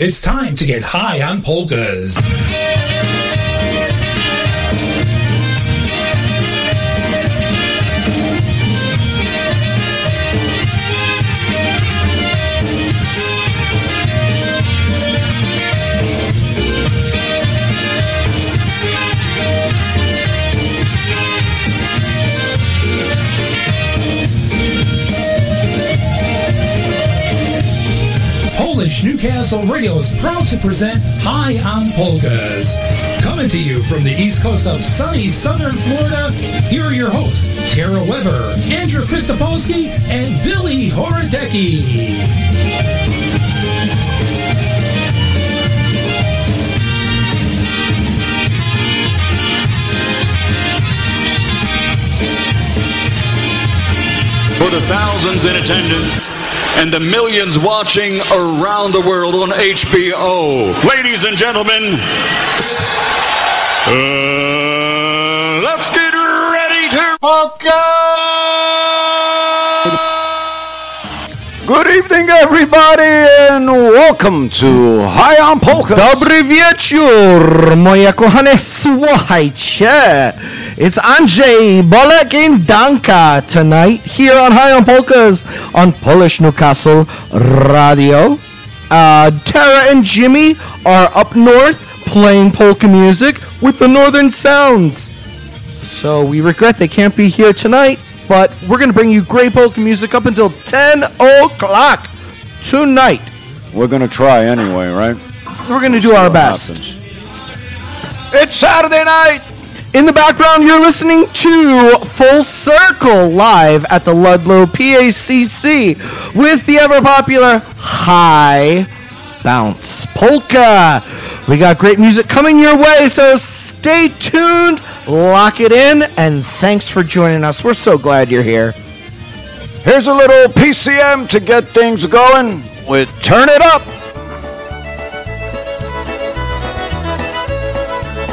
It's time to get high on polkas. Newcastle Radio is proud to present High on Polkas. Coming to you from the east coast of sunny southern Florida, here are your hosts, Tara Weber, Andrew Kristopolsky, and Billy Horodecki. For the thousands in attendance and the millions watching around the world on HBO. Ladies and gentlemen, uh, let's get ready to Good evening, everybody, and welcome to High on Polka. Dobry wieczór, moje kochane słuchajcie. It's Andrzej Bolek and Danka tonight here on High on Polkas on Polish Newcastle Radio. Uh, Tara and Jimmy are up north playing polka music with the Northern Sounds. So we regret they can't be here tonight, but we're going to bring you great polka music up until 10 o'clock tonight. We're gonna try anyway, right? We're going to do our best. It's Saturday night. In the background, you're listening to Full Circle live at the Ludlow PACC with the ever popular High Bounce Polka. We got great music coming your way, so stay tuned, lock it in, and thanks for joining us. We're so glad you're here. Here's a little PCM to get things going with Turn It Up.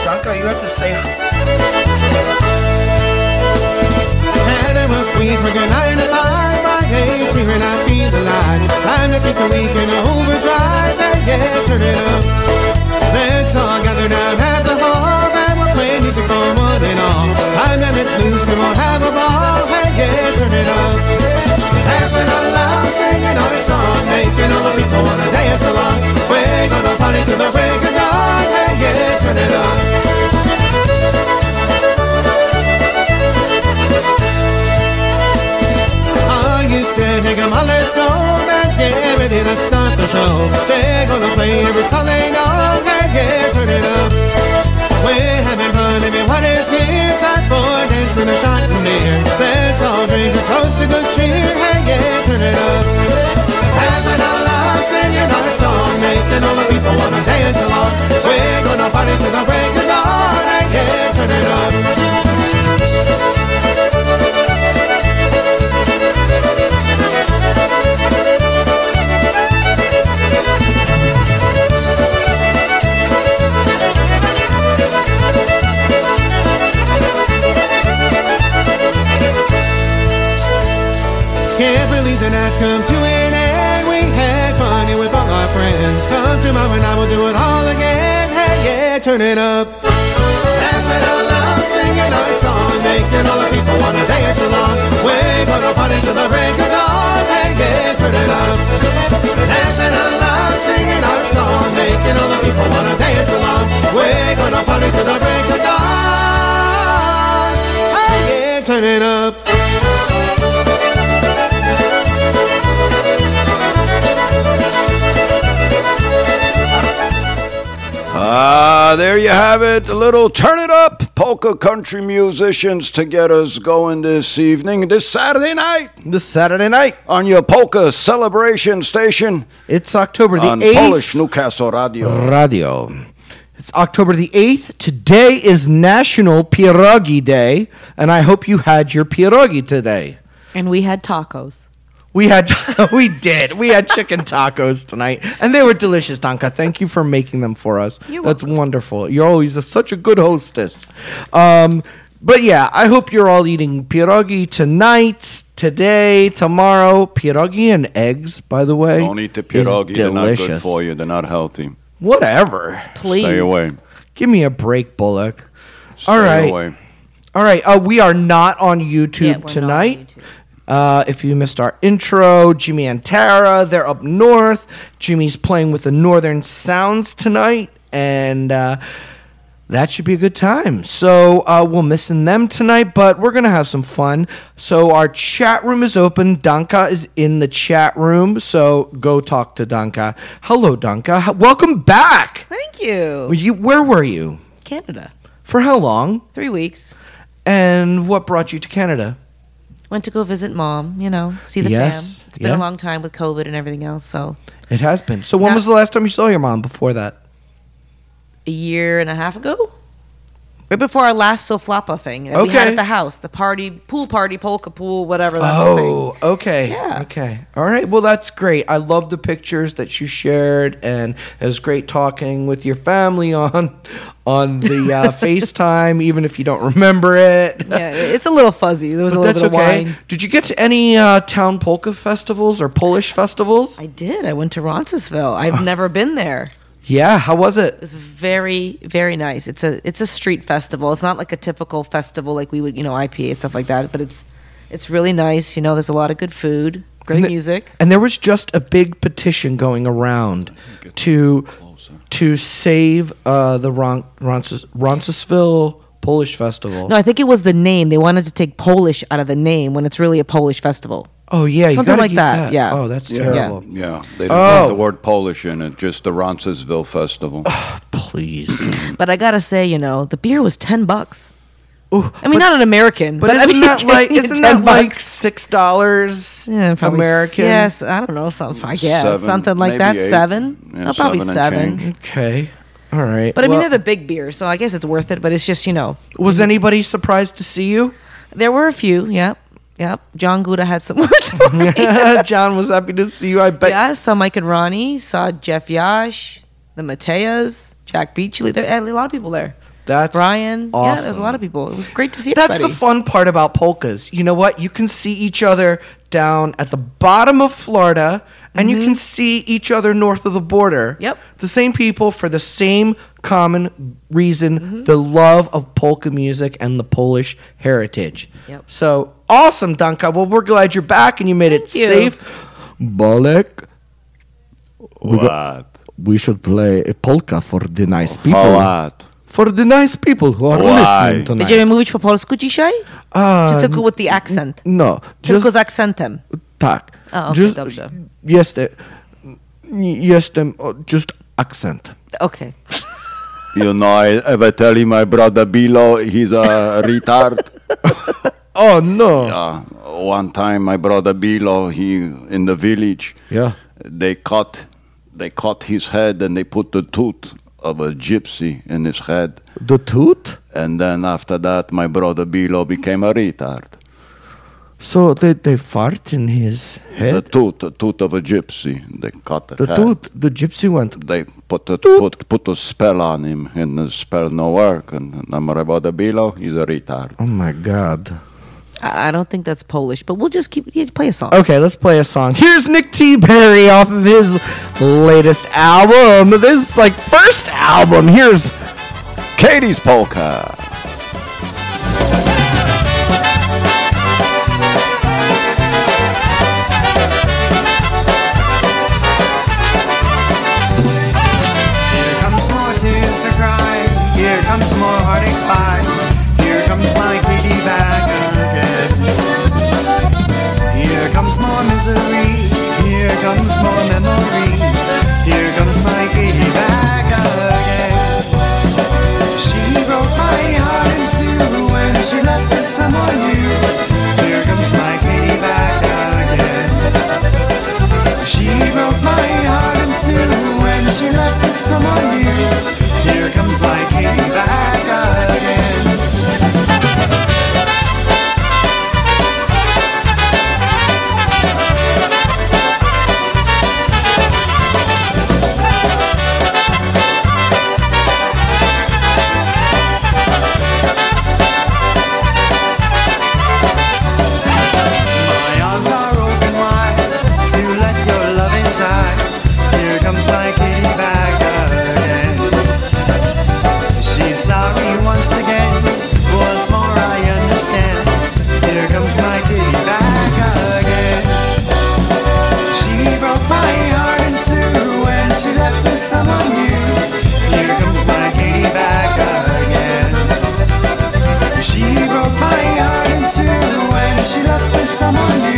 Danka, you have to say week, working nine to five. Fridays, we when I feel alive. It's time to kick the weekend overdrive. Hey, yeah, turn it up. Let's all gather down at the hall. And we'll play music for one and all. Time to let loose and we'll have a ball. Hey, yeah, turn it up. Laughing out loud, singing our song. Making all the people wanna dance along. We're gonna party till the break of dawn. Hey, yeah, turn it up. Let's go. Let's get ready to start the show. They're gonna play every song they know. Hey, yeah, turn it up. We're having fun, everyone is here. Time for a dance with a shot in there. Let's all drink a toast to good cheer. Hey, yeah, turn it up. Having a laugh, singing our song, making all the people wanna dance along. We're gonna party till the break of dawn. Hey, yeah, turn it up. Can't believe the night's come to an end. We had fun here with all our friends. Come tomorrow and I will do it all again. Hey, yeah, turn it up. Singing our song, making all the people wanna dance along. We're gonna party till the break of dawn. Hey, yeah, turn it up. Singing our song, making all the people wanna dance along. We're gonna party till the break of dawn. Hey, yeah, turn it up. Ah, there you have it. A little Turn It Up polka country musicians to get us going this evening, this Saturday night this Saturday night. on your polka celebration station It's October the on 8th. Polish Newcastle Radio. Radio. It's October the 8th. Today is National Pierogi Day, and I hope you had your pierogi today. And we had tacos. We had we did. We had chicken tacos tonight, and they were delicious, Danka. Thank you for making them for us. You're That's wonderful. You're always a, such a good hostess. Um, But yeah, I hope you're all eating pierogi tonight, today, tomorrow. Pierogi and eggs, by the way. Don't eat the pierogi. They're not good delicious. for you. They're not healthy. Whatever. Please. Stay away. Give me a break, Bolek. Stay All right. away. All right. Uh, we are not on YouTube Yeah, we're not on tonight. YouTube. Uh, if you missed our intro, Jimmy and Tara, they're up north. Jimmy's playing with the Northern Sounds tonight, and uh, that should be a good time. So uh, we're missing them tonight, but we're gonna have some fun. So our chat room is open. Danka is in the chat room, so go talk to Danka. Hello, Danka. Welcome back. Thank you. You, where were you? Canada. For how long? Three weeks. And what brought you to Canada? Went to go visit mom, you know, see the Yes, fam. It's been yeah. a long time with COVID and everything else, so It has been. So when was the last time you saw your mom before that? a year and a half ago? Right before our last Soflapa thing that we had Okay. at the house. The party, pool party, polka pool, whatever that whole thing. Oh, okay. Yeah. Okay. All right. Well, that's great. I love the pictures that you shared, and it was great talking with your family on on the uh, FaceTime, even if you don't remember it. Yeah, it's a little fuzzy. There was But a little that's bit of okay. wine. Did you get to any uh, town polka festivals or Polish festivals? I did. I went to Roncesvalles. I've never been there. Yeah. How was it? It was very, very nice. It's a it's a street festival. It's not like a typical festival like we would, you know, IPA stuff like that. But it's it's really nice. You know, there's a lot of good food, great And the- music. And there was just a big petition going around to to save uh, the Ron- Ronces- Roncesvalles Polish Festival. No, I think it was the name. They wanted to take Polish out of the name when it's really a Polish festival. Oh yeah, you Something gotta like keep that, yeah. Oh, that's Yeah. terrible. Yeah. They don't Oh. have the oh. word Polish in it, just the Roncesvalles Festival. Please. But I gotta say, you know, the beer was ten bucks. Ooh, I mean, but, not an American, but but, I isn't mean, that like isn't 10 that like bucks. six dollars Yeah, probably American? Yes, I don't know, something. I guess Seven, something like maybe that. eight. Seven, Yeah, Oh, probably seven seven. change. Okay. All right. But I mean, Well, they're the big beers, so I guess it's worth it. But it's just, you know, was anybody surprised to see you? there were a few. Yep, yep. John Gouda had some words for me. John was happy to see you. I bet. yeah, saw Mike and Ronnie, saw Jeff Yash, the Mateas, Jack Beachley. There, a lot of people there. That's Brian. Yeah, there's awesome. a lot of people. It was great to see That's the fun part about polkas. You know what? You can see each other down at the bottom of Florida, and you can see each other north of the border. Mm-hmm. Yep. The same people for the same common reason Mm-hmm. the love of polka music and the Polish heritage. Yep. So awesome, Danka. Well, we're glad you're back and you made it you. safe. Bolek, What? we should play a polka for the nice people. What? For the nice people who are Why? listening tonight. Będziemy mówić po polsku dzisiaj? Uh, Czy tylko with the accent? no, Tylko just z akcentem. tak. A, okej, Just- dobrze. Jestem, jestem, just accent. Okay. You know, I ever tell you my brother Bilo, he's a retard. Oh no. Uh, one time, my brother Bilo, he in the village, Yeah. they cut, they cut his head and they put the tooth of a gypsy in his head. The tooth? And then after that, my brother Bilo became a retard. So they, they fart in his head. The head? tooth, the tooth of a gypsy, they cut the, The head. tooth, the gypsy went. They put a, put, put a spell on him, and the spell no work. And now my brother Bilo, he's a retard. Oh my god. I I don't think that's Polish, but we'll just keep yeah, play a song. Okay, let's play a song. Here's Nick T. Berry off of his latest album. This like first album. Here's Katie's polka. Someone new. Here comes my Katie back again. sorry once again. Once more, I understand. Here comes my kitty back again. She broke my heart in two when she left with someone new. Here comes my kitty back again. She broke my heart in two when she left with someone new.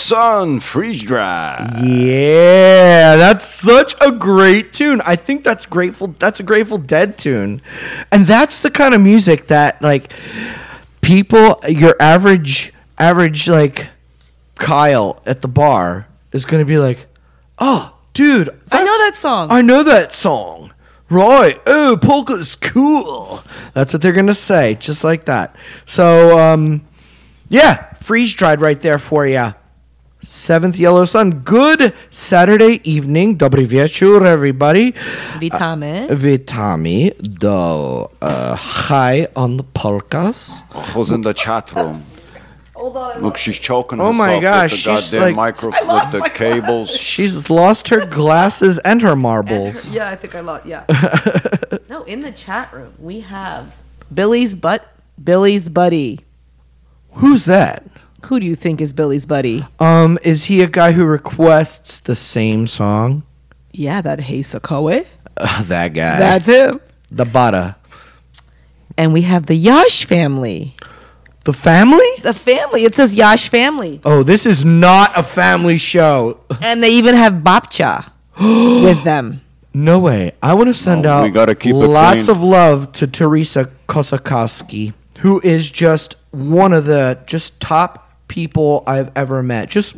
Sun, freeze dry. Yeah, that's such a great tune. I think that's grateful. That's a Grateful Dead tune, and that's the kind of music that like people, your average, average like Kyle at the bar is gonna be like, oh, dude, I know that song. I know that song. Right. Oh, polka's cool. That's what they're gonna say, just like that. So, um, yeah, freeze dried right there for you. Seventh Yellow Sun. Good Saturday evening. Dobry wieczór, everybody. Witamy. Witamy do uh, Hi on the polkas. Who's in the chat room? Look, she's choking Oh my gosh, with the she's goddamn like- microphone, with the cables. She's lost her glasses and her marbles. Yeah, I think I lost. Yeah. no, in the chat room we have Billy's butt. Billy's buddy. Who's that? Who do you think is Billy's buddy? Um, is he a guy who requests the same song? Yeah, that Hey Sokoe. Uh, that guy. That's him. the Bada. And we have the Yash family. The family? The family. It says Yash family. Oh, this is not a family show. And they even have Bapcha with them. No way. I want to send No, out we gotta keep lots of love to Teresa Kosakowski, who is just one of the just top people I've ever met. Just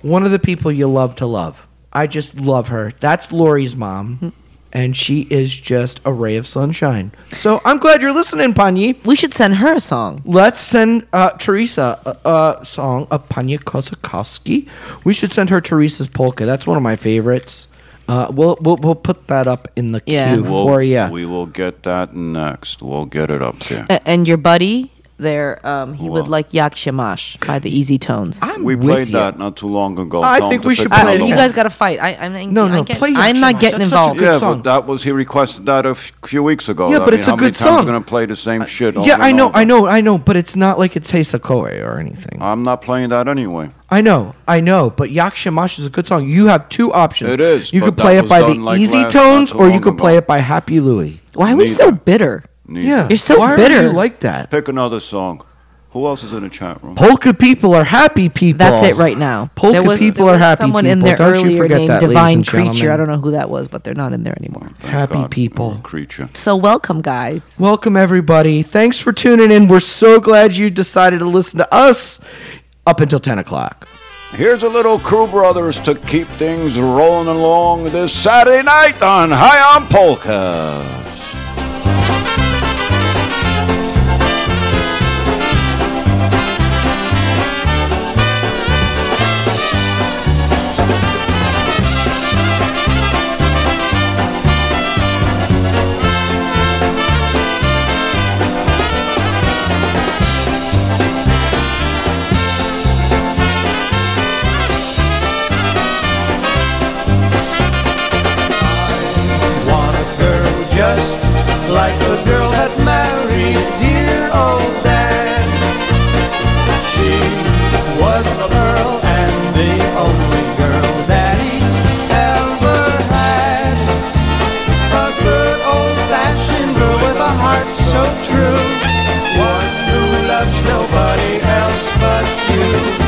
one of the people you love to love. I just love her. That's Lori's mom. And she is just a ray of sunshine. So I'm glad you're listening, Pani. We should send her a song. Let's send uh, Teresa a, a song of Panya Kosakowski. We should send her Teresa's polka. That's one of my favorites. Uh, we'll, we'll we'll put that up in the Yeah. queue We'll- for you. We will get that next. We'll get it up there. A- and your buddy there, um, he would What? like Yak Shamash by the Easy Tones. I'm We with played you. that not too long ago. I Tell think to we should play another you guys got to fight. I, I'm, No, I'm, no, get- play Yak I'm not Shamash. getting That's such a involved. good Yeah, song. but that was he requested that a f- few weeks ago. Yeah, I but mean, it's a how many good times song. We're gonna play the same shit. over Yeah, I and know, over? I know, I know, but it's not like it's Hey Sakoe or anything. I'm not playing that anyway. I know, I know, but Yak Shamash is a good song. You have two options. It is, You but could that play it was by done the like Easy last- not Tones, too or you long could ago. play it by Happy Louie. Why are we so Neither. bitter? Neither. Yeah, You're so Why bitter. Are you like that? Pick another song. Who else is in the chat room? Polka people are happy people. That's it right now. Polka was, people there are was happy someone in people. there Don't you earlier forget named that, ladies Divine and Creature. I don't know who that was, but they're not in there anymore. Thank Happy God. people. Creature. So welcome, guys. Welcome, everybody. Thanks for tuning in. We're so glad you decided to listen to us up until 10 o'clock. Here's a little Crew Brothers to keep things rolling along this Saturday night on High on Polka. Like the girl that married dear old dad. She was the pearl and the only girl that he ever had. A good old fashioned girl with a heart so true. One who loves nobody else but you.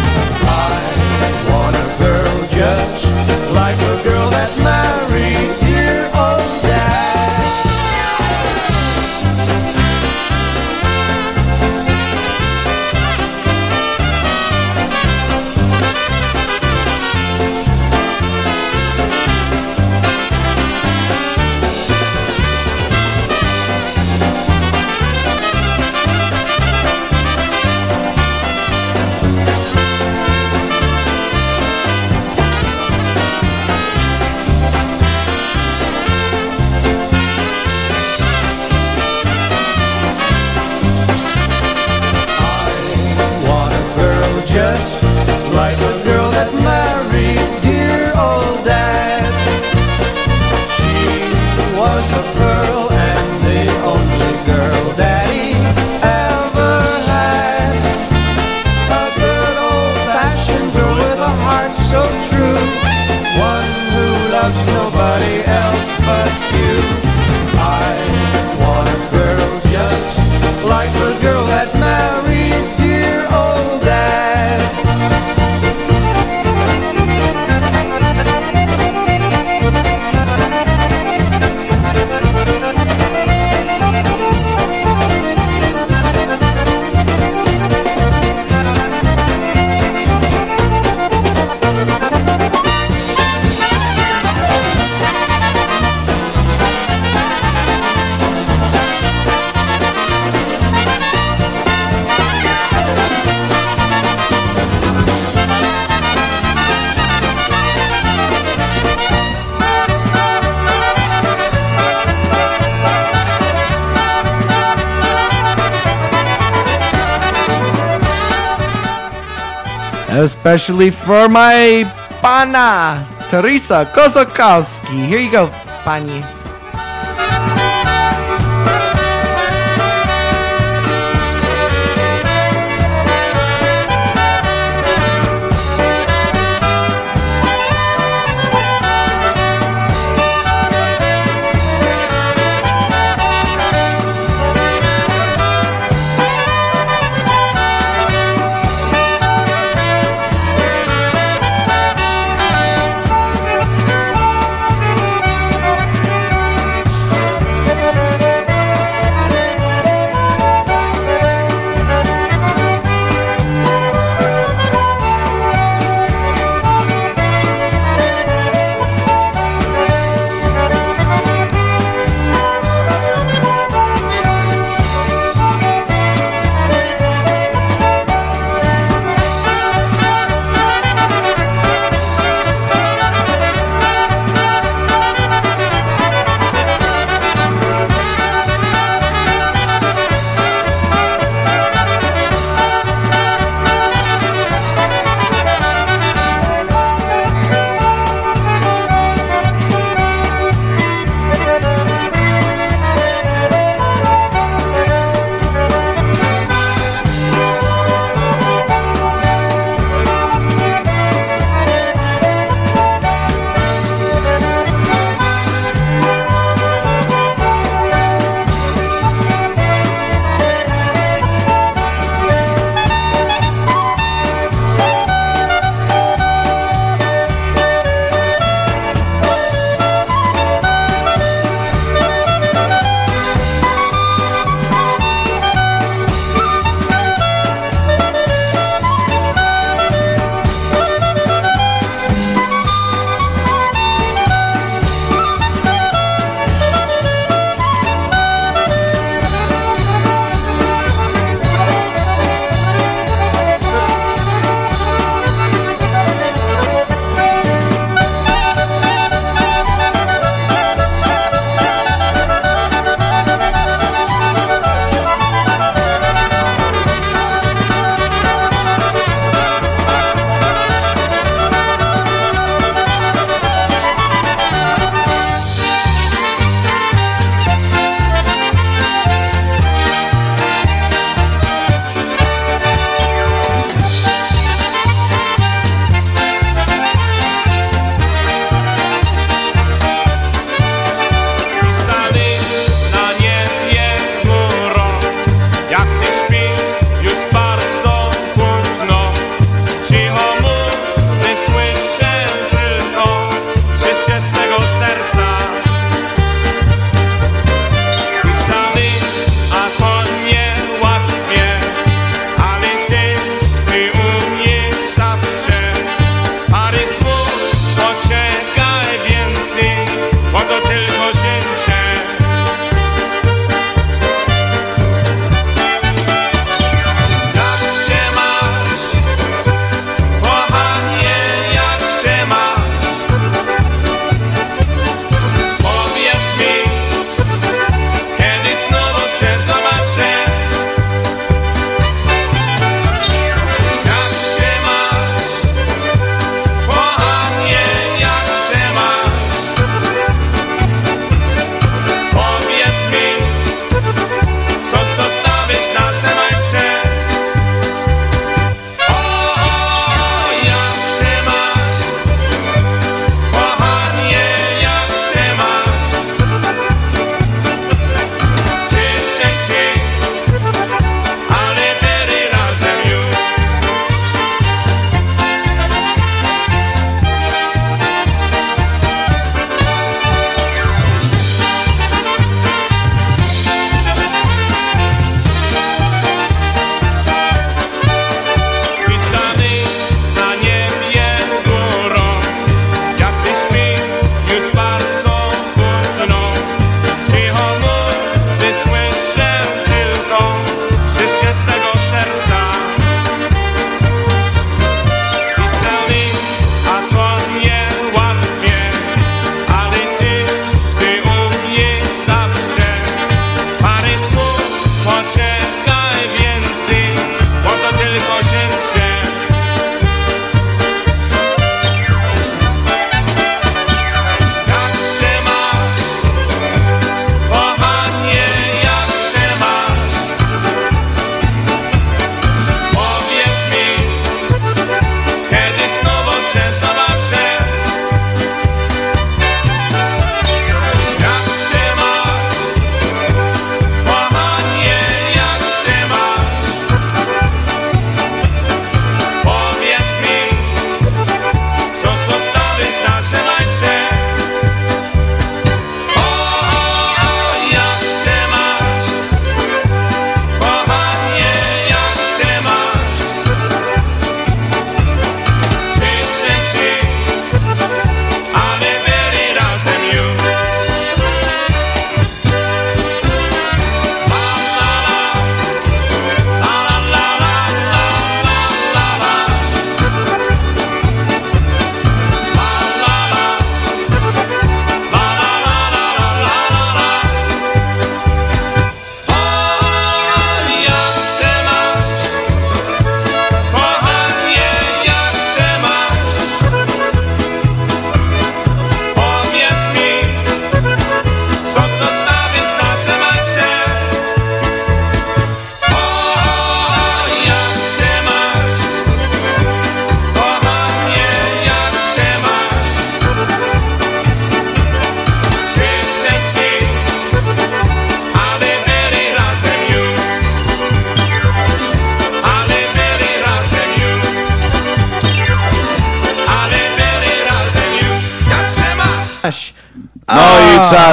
But Especially for my pana, Teresa Kozakowski. Here you go, pani.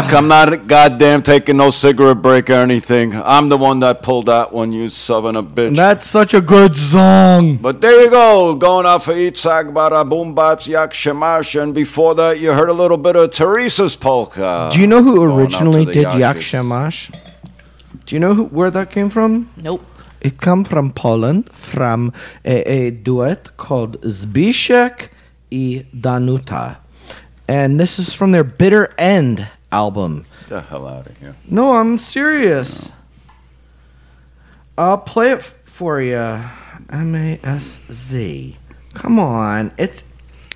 Yitzhak, I'm not goddamn taking no cigarette break or anything. I'm the one that pulled that one, you son of a bitch. That's such a good song. But there you go, going out for Yitzhak Bara Boombats Yak Shamash, and before that you heard a little bit of Teresa's polka. Do you know who originally did Yashis. Yakshimash? Do you know who, where that came from? Nope. It come from Poland, from a, a duet called Zbyszek i Danuta. And this is from their Bitter End album. Get the hell out of here. No, I'm serious. I'll play it for you. M A S Z. Come on. It's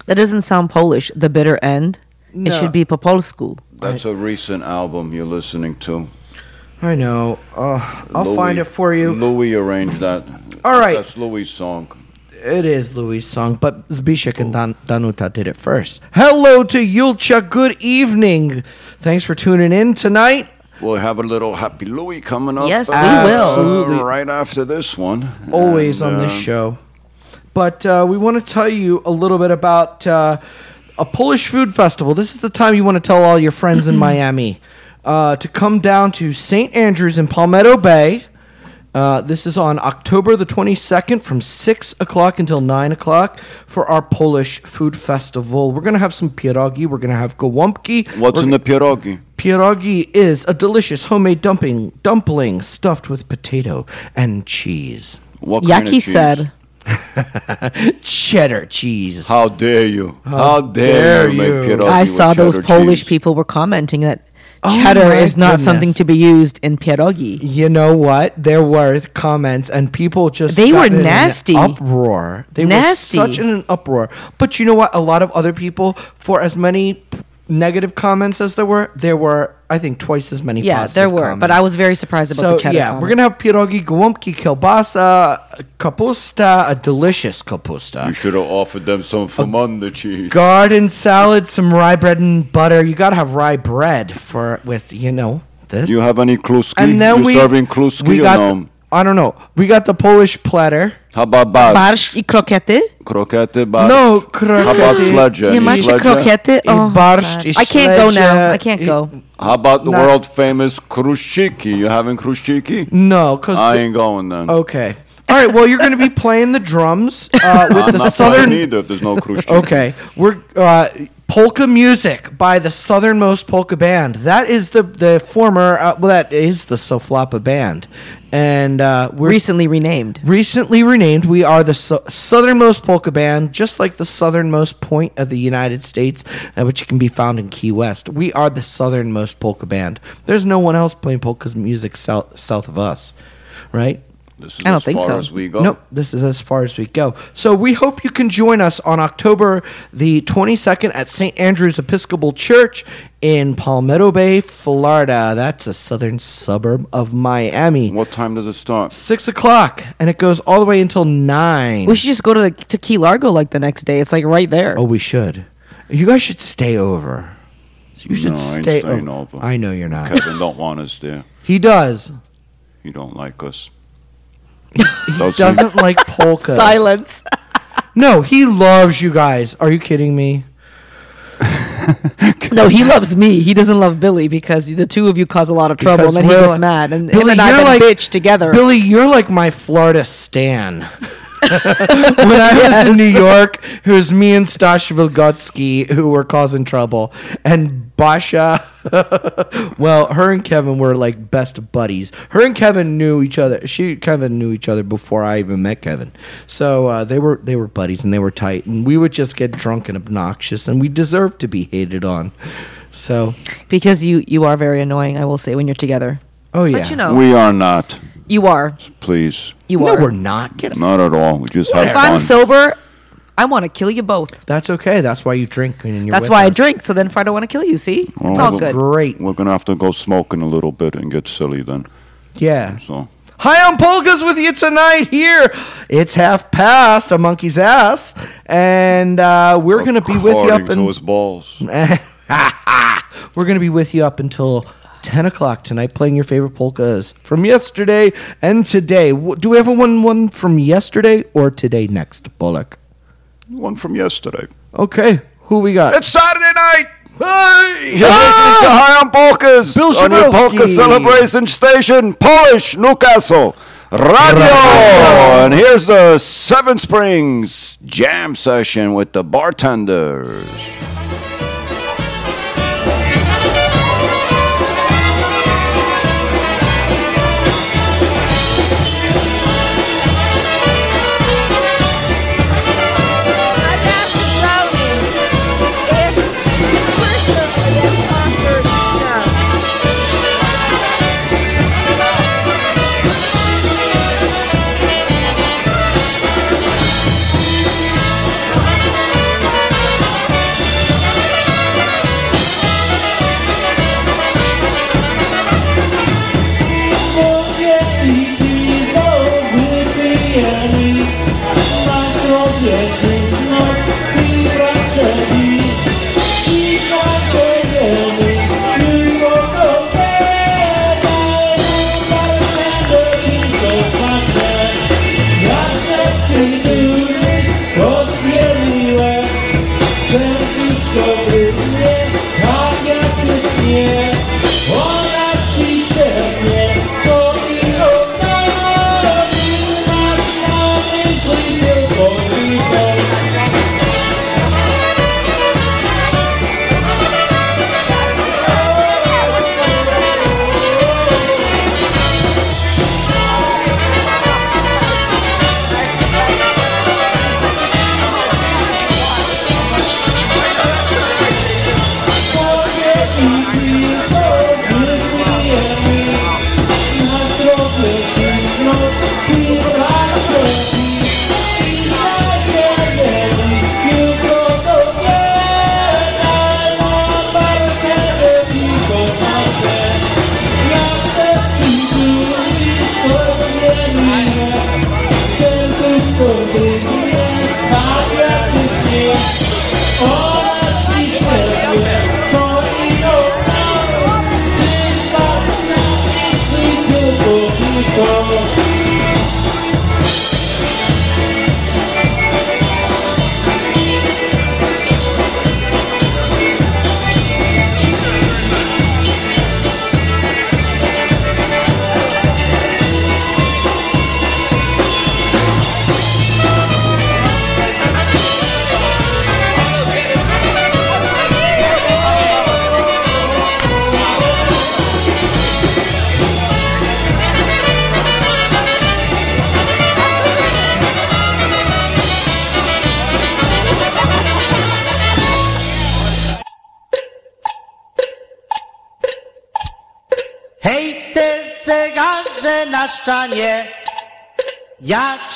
That doesn't sound Polish. The bitter end. No. It should be po polsku. That's a recent album you're listening to. I know. Uh, I'll Louis- find it for you. Louis arranged that. All right. That's Louis' song. It is Louis' song, but Zbigniew and Dan- Danuta did it first. Hello to Yulcha. Good evening. Thanks for tuning in tonight. We'll have a little Happy Louis coming up. Yes, we uh, will. Absolutely. Right after this one. Always And, on this uh, show. But uh, we want to tell you a little bit about uh, a Polish food festival. This is the time you want to tell all your friends in Miami uh, to come down to St. Andrews in Palmetto Bay. Uh, this is on October the 22nd from 6 o'clock until 9 o'clock for our Polish food festival. We're going to have some pierogi. We're going to have gołąbki. What's We're in the pierogi? Pierogi is a delicious homemade dumpling, dumpling stuffed with potato and cheese. What kind of Yaki cheese? said. Cheddar cheese. How dare you? How, dare, dare you make you. pierogi I with saw those Polish cheese? people were commenting that Oh cheddar is not goodness. something to be used in pierogi. You know what? There were comments, and people just They were in an nasty. uproar. They Nasty. were such in an uproar. But you know what? A lot of other people, for as many negative comments as there were, there were I think twice as many. Yeah, positive there were, but I was very surprised about So the cheddar. yeah, we're gonna have pierogi, gołąbki, kielbasa, kapusta, a delicious kapusta. You should have offered them some Famunda cheese. garden salad, some rye bread and butter. You gotta have rye bread for with you know this. You have any kluski? and then you we serving kluski we or got no? I don't know. We got the Polish platter. How about barsz? Barszcz i krokiety? Krokety, barsz? No How about krokiety. sledge? Nie Any macie sledge? krokiety? I Oh, barszcz, God. i I can't go now. I can't go. How about the Not- world famous kruszczyki? You having kruszczyki? No, because I ain't going then. okay. All right. Well, you're going to be playing the drums uh, with I'm the not southern. playing either if there's no kruszczyki. Okay, we're uh, polka music by the Southernmost Polka Band. That is the the former. Uh, well, that is the Soflapa Band, and uh, we're Recently renamed. recently renamed. We are the so- southernmost polka band, just like the southernmost point of the United States, uh, which can be found in Key West. We are the southernmost polka band. There's no one else playing polka music south south of us, right? This is I don't as think far so. as we go. Nope, this is as far as we go. So we hope you can join us on October the 22nd at St. Andrew's Episcopal Church in Palmetto Bay, Florida. That's a southern suburb of Miami. What time does it start? Six o'clock, and it goes all the way until nine. We should just go to the, to Key Largo like the next day. It's like right there. Oh, we should. You guys should stay over. You should No, I ain't stay over. over. I know you're not. Kevin don't want us there. He does. He don't like us. He Does he? doesn't like polka. Silence. No, he loves you guys. Are you kidding me? no, he loves me. He doesn't love Billy because the two of you cause a lot of trouble, Because and then he we're gets mad. And Billy, him and I you're been like- bitch together. Billy, you're like my Florida Stan. when I was in New York, it was me and Stash Vilgotsky who were causing trouble. And Basha, well, her and Kevin were like best buddies. Her and Kevin knew each other. She Kevin knew each other before I even met Kevin. So uh, they were they were buddies and they were tight. And we would just get drunk and obnoxious, and we deserved to be hated on. So, because you you are very annoying. I will say when you're together. oh yeah, But you know, We are not. You are. Please. You no, are. we're not. Get Not at all. We just have If fun. I'm sober, I want to kill you both. That's okay. That's why you drink when you're. That's with why I us. drink. So then, if I don't want to kill you, see, it's Oh, all good. Great. We're gonna have to go smoking a little bit and get silly then. Yeah. So Hi, I'm Polkas with you tonight here. It's half past a monkey's ass, and uh, we're going to be with you according up to his balls. we're going to be with you up until 10 o'clock tonight playing your favorite polkas from yesterday and today. Do we have a one, one from yesterday or today next, Bolek? One from yesterday. Okay, who we got? It's Saturday night. Hey, you're ah! listening to High on Polkas Bill on your polka celebration station, Polish Newcastle Radio. And here's the Seven Springs Jam Session with the bartenders.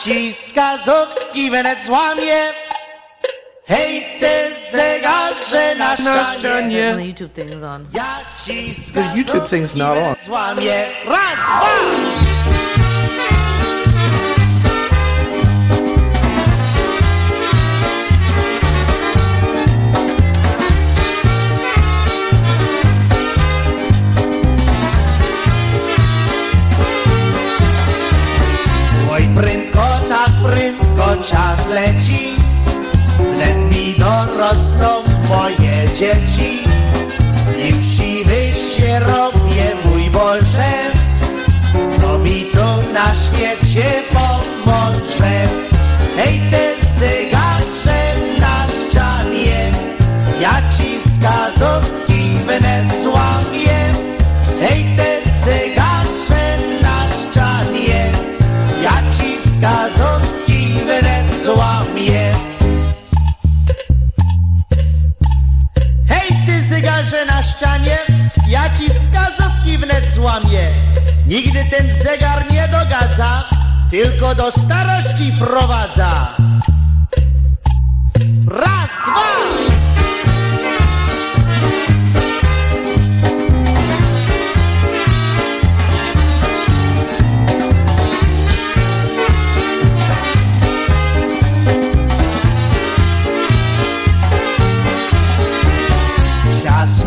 Ja ci skazówki wnet złamię. Hej ty zegarze na ścianie, On the YouTube thing is on. ja ci YouTube thing's not on. wnet złamię. Raz, dwa! Czas leci. Wnet mi dorosną moje dzieci. I wsiwy się robię, mój Boże Co mi tu na świecie pomoże. Hej, złamię. Nigdy ten zegar nie dogadza, tylko do starości prowadza. Raz, dwa!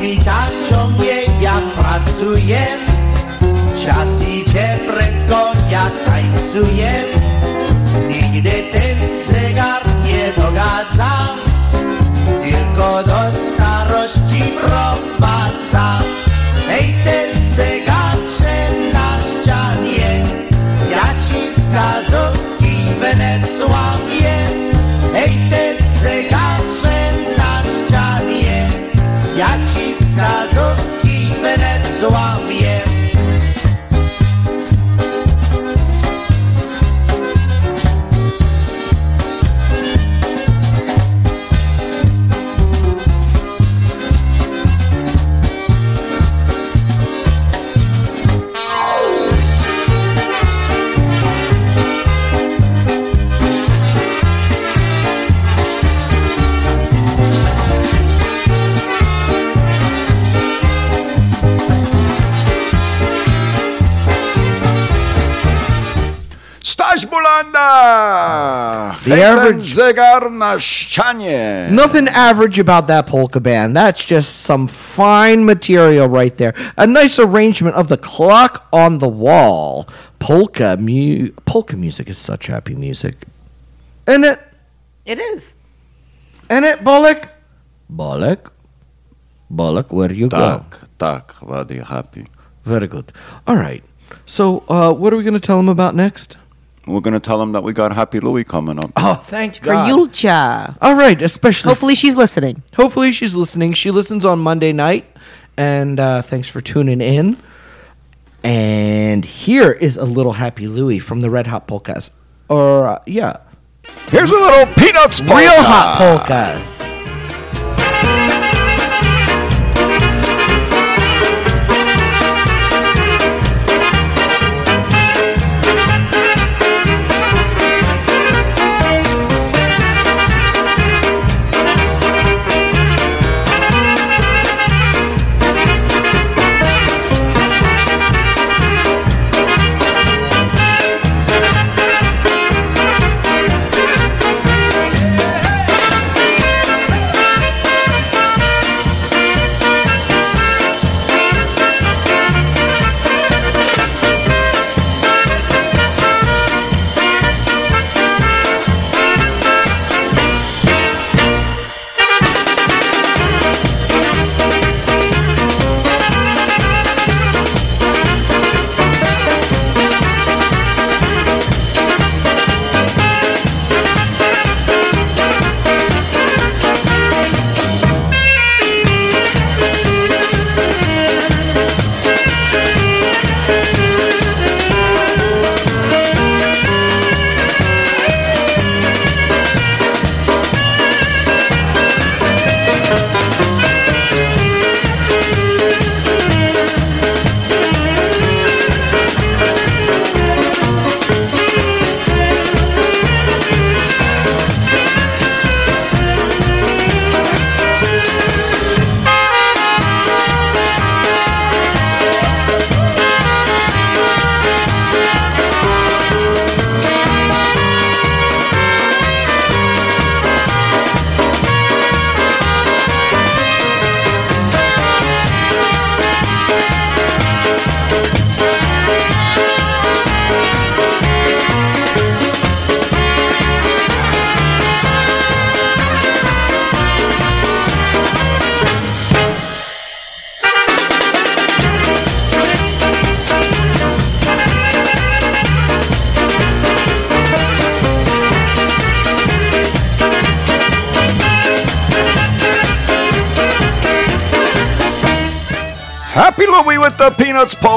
Mi tak ciągnie, ja pracuję zuien Igideten zegar edo gatza Irko doz arroz txipro batza. Eiten ten average- zegar na ścianie! Nothing average about that polka band. That's just some fine material right there. A nice arrangement of the clock on the wall. Polka mu- polka music is such happy music. Isn't it? It is. Isn't it, Bolek? Bolek? Bolek, where do you go? Tak, tak, very happy. Very good. All right. So, uh, what are we going to tell them about next? We're going to tell them that we got Happy Louie coming up. Oh, thank you. For Yulcha. All right, especially Hopefully she's listening. Hopefully she's listening. She listens on Monday night. And uh, thanks for tuning in. And here is a little Happy Louie from the Red Hot Polkas. Or, uh, yeah, Here's a little Peanuts polka. Real Hot Polkas.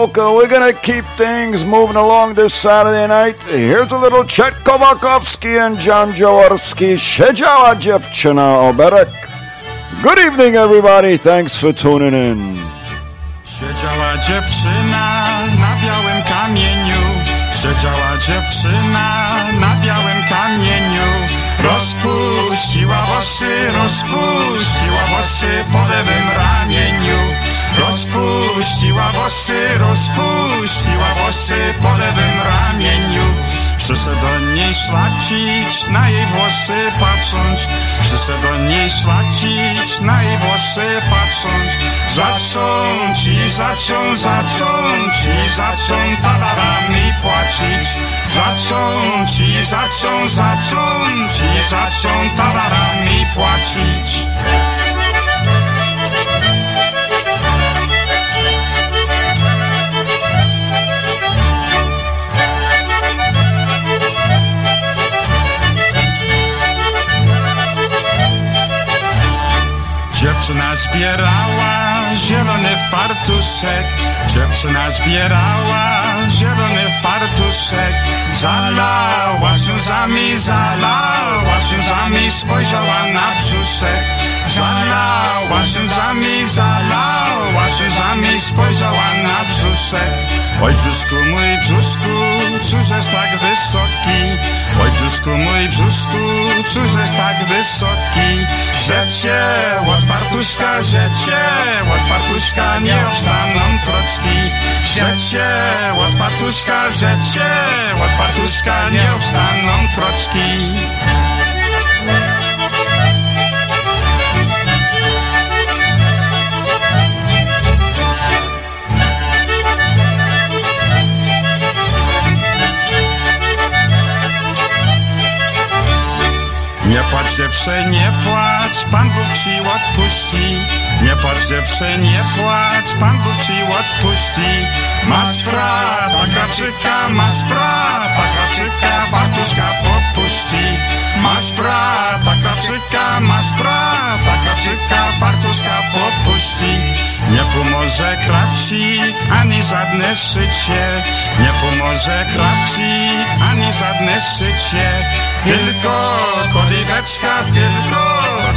Polka. We're going to keep things moving along this Saturday night. Here's a little Chet Kowakovsky and John Jaworski. Siedziała dziewczyna oberek. Good evening, everybody. Thanks for tuning in. Siedziała dziewczyna na białym kamieniu Siedziała dziewczyna na białym kamieniu Rozpuściła włosy, rozpuściła włosy po lewym ramieniu Rozpuściła włosy, włosy po lewym ramieniu. Przyszedł do niej szlacić, na jej włosy patrząc. Przyszedł do niej szlacić, na jej włosy patrząc. Zacząć i zacząć, zacząć i zacząć talarami płacić. Zacząć i zacząć, zacząć i zacząć talarami płacić Dziewczyna zbierała zielony fartuszek. Dziewczyna zbierała zielony fartuszek. Zalała się łzami, zalała się łzami Spojrzała na brzuszek Łzami, zalała się łzami Spojrzała na brzuszek. Oj brzuszku mój brzuszku, cóż tak wysoki? Oj brzuszku mój brzuszku, cóż tak wysoki? Że cię od fartuszka, że cię od fartuszka nie obstaną kroczki. Rzecie, od fartuszka, rzecie, od fartuszka nie wstaną troczki. Nie płacz dziewczę, nie płacz, Pan Bóg ci odpuści. Nie płacz dziewczę, nie płacz, Pan Bóg ci odpuści. Masz brata, kaczyka, masz brata, kaczyka, fartuszka popuści. Masz brata, kaczyka, masz brata, kaczyka, fartuszka popuści. Nie pomoże krawcik, ani żadne szycie. Nie pomoże krawcik, ani żadne szycie. Tylko kolibeczka, tylko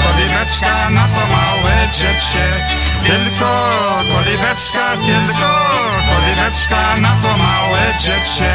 kolibeczka na to małe dziecię. Tylko kolibeczka, tylko kolibeczka na to małe dziecię.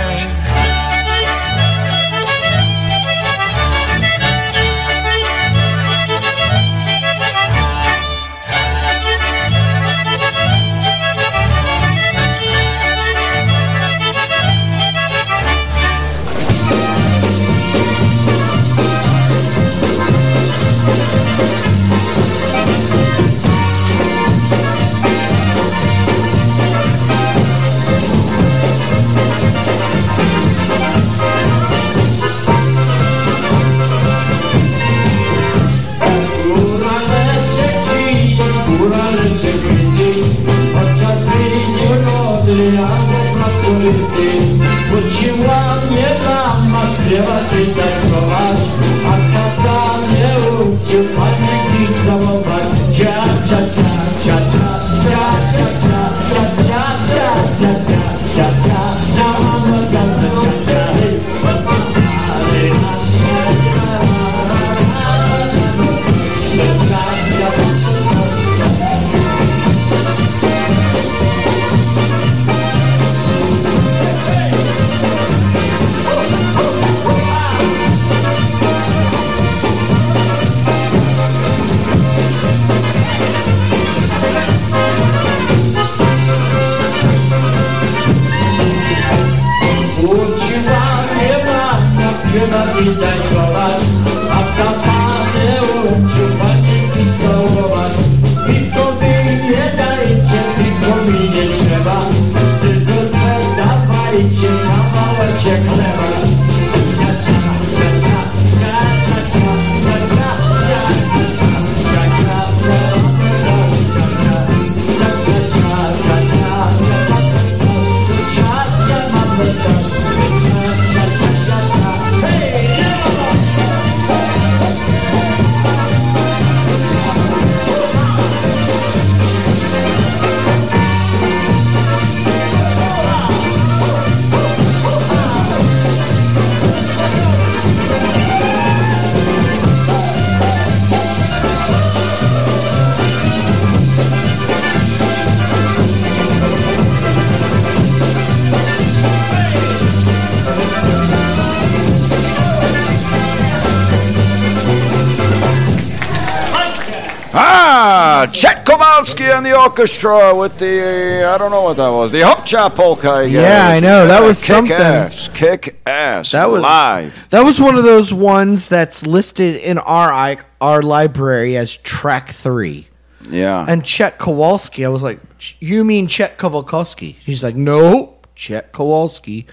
Orchestra with the, I don't know what that was, the Hop Chop Polka. I guess. Yeah, I know, that was kick something. Ass, kick ass. That was live. That was one of those ones that's listed in our our library as track three. Yeah. And Chet Kowalski, I was like, "You mean Chet Kowalski?" He's like, "No, Chet Kowalski."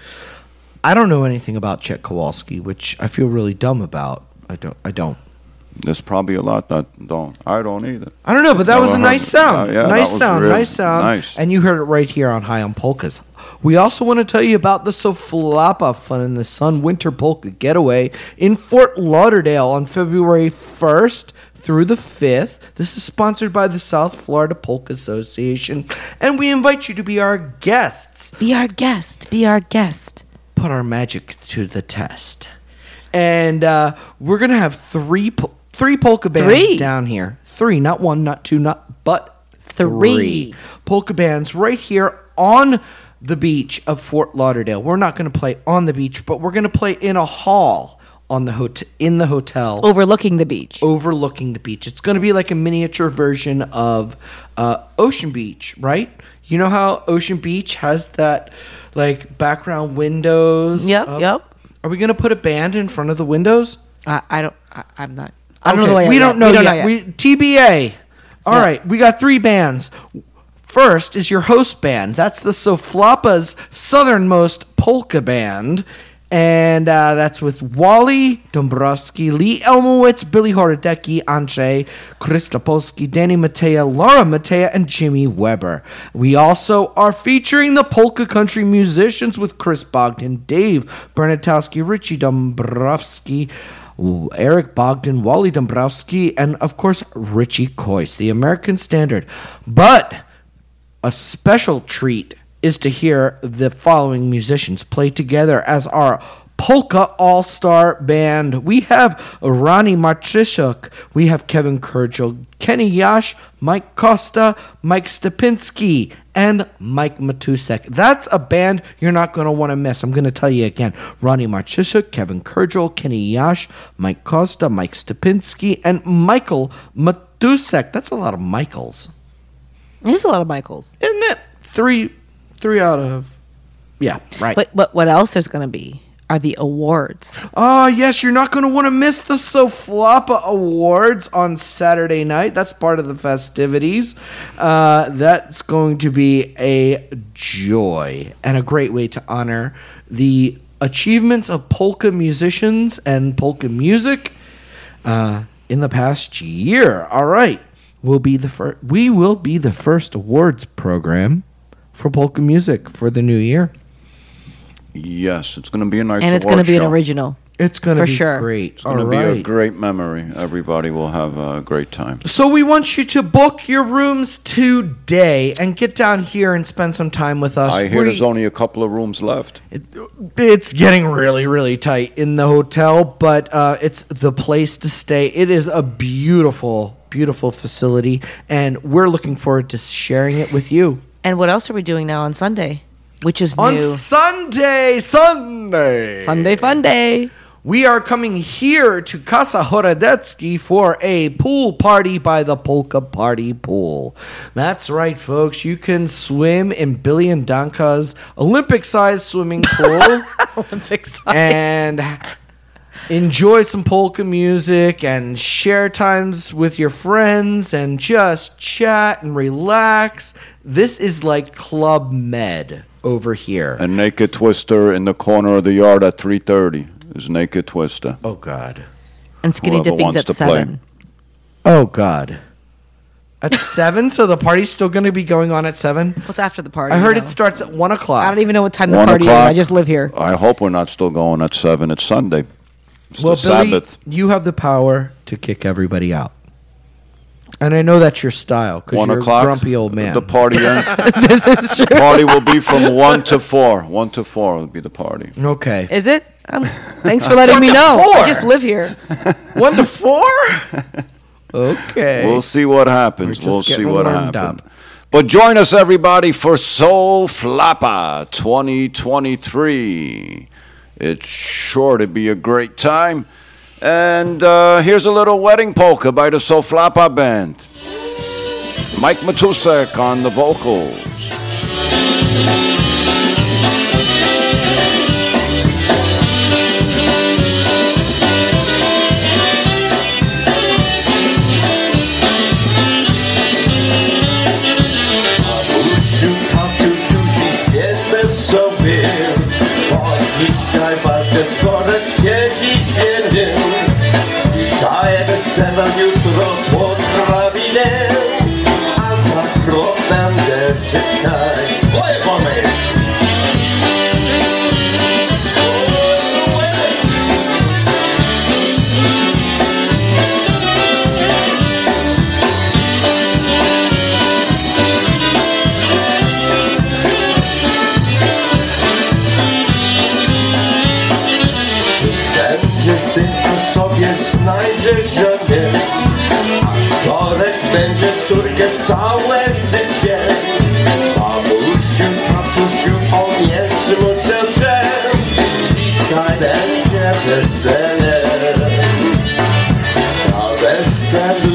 I don't know anything about Chet Kowalski, which I feel really dumb about. I don't. I don't. There's probably a lot that don't. I don't either. I don't know, but that Never was a heard- nice sound. Uh, yeah, that nice was sound. real nice sound. nice. And you heard it right here on High on Polkas. We also want to tell you about the Soflapa Fun in the Sun Winter Polka Getaway in Fort Lauderdale on February 1st through the 5th. This is sponsored by the South Florida Polka Association, and we invite you to be our guests. Be our guest. Be our guest. Put our magic to the test. And uh, we're gonna have three po- three polka bands Three? down here. Three, not one, not two, not but three, Three. polka bands right here on the beach of Fort Lauderdale. We're not gonna play on the beach, but we're gonna play in a hall on the hotel in the hotel Overlooking the beach. overlooking the beach. It's going to be like a miniature version of uh, Ocean Beach, right? You know how Ocean Beach has that like background windows? Yep, up? yep. Are we gonna put a band in front of the windows? I, I don't. I, I'm not. I don't know the layout We don't know We don't yet. know We TBA. All Yeah. right, we got three bands. First is your host band. That's the Soflapa's southernmost polka band. And uh, that's with Wally Dombrowski, Lee Elmowitz, Billy Horodecki, Andrzej Kristopolski, Danny Matea, Laura Matea, and Jimmy Weber. We also are featuring the polka country musicians with Chris Bogdan, Dave Bernatowski, Richie Dombrowski, Eric Bogdan, Wally Dombrowski, and of course Richie Coyce, the American standard. But a special treat is to hear the following musicians play together as our polka all-star band. We have Ronnie Marchishuk, we have Kevin Kurgel, Kenny Yash, Mike Costa, Mike Stepinski, and Mike Matusek. That's a band you're not going to want to miss. I'm going to tell you again. Ronnie Marchishuk, Kevin Kurgel, Kenny Yash, Mike Costa, Mike Stepinski, and Michael Matusek. That's a lot of Michaels There's a lot of Michaels. isn't it? Three, three out of, yeah, right. But but what else there's gonna be are the awards. oh yes, you're not going to want to miss the Soflapa Awards on Saturday night. That's part of the festivities. Uh, that's going to be a joy and a great way to honor the achievements of polka musicians and polka music uh, in the past year. All right, we'll be the first. We will be the first awards program for polka music for the new year. Yes, it's going to be a nice and it's gonna be an show. original. It's going to For be sure. great. It's going to All be a right. great memory. Everybody will have a great time. So we want you to book your rooms today and get down here and spend some time with us. I hear We- there's only a couple of rooms left. it's getting really, really tight in the hotel, but uh, it's the place to stay. It is a beautiful, beautiful facility, and we're looking forward to sharing it with you. And what else are we doing now on Sunday? Which is On new. Sunday, Sunday, Sunday Fun Day. we are coming here to Casa Horodecki for a pool party by the Polka Party Pool. That's right, folks. You can swim in Billy and Danka's Olympic-sized swimming pool. Olympic and enjoy some polka music and share times with your friends and just chat and relax. This is like Club Med over here. A naked twister in the corner of the yard at 3:30 is naked twister. Oh God. And skinny Whoever dipping's wants at to play. seven. Oh God. At seven, so the party's still going to be going on at seven. What's after the party? I heard you it starts at one o'clock. I don't even know what time the One party is. o'clock. I just live here. I hope we're not still going at seven. It's Sunday. It's well, the Billy, Sabbath. you have the power to kick everybody out, and I know that's your style because One you're o'clock. a grumpy old man. The party ends. this is true. party will be from one to four. One to four will be the party. okay. Is it? Um, thanks for letting me know. four. I just live here. One to four? okay. We'll see what happens. We're We'll see what happens. up. But join us, everybody, for SoFlaPA 2023. It's sure to be a great time. And uh, here's a little wedding polka by the SoFlaPA Band. Mike Matusek on the vocals. Mamusiu, tatusiu, Sedam jutro pod travile A za krok będę czekać Moje pomysł! sobie znajdziesz, że będzie córkę całe życie Mamusiu, tatusiu, on jest mucetem Dzisiaj będzie wesele Na weselu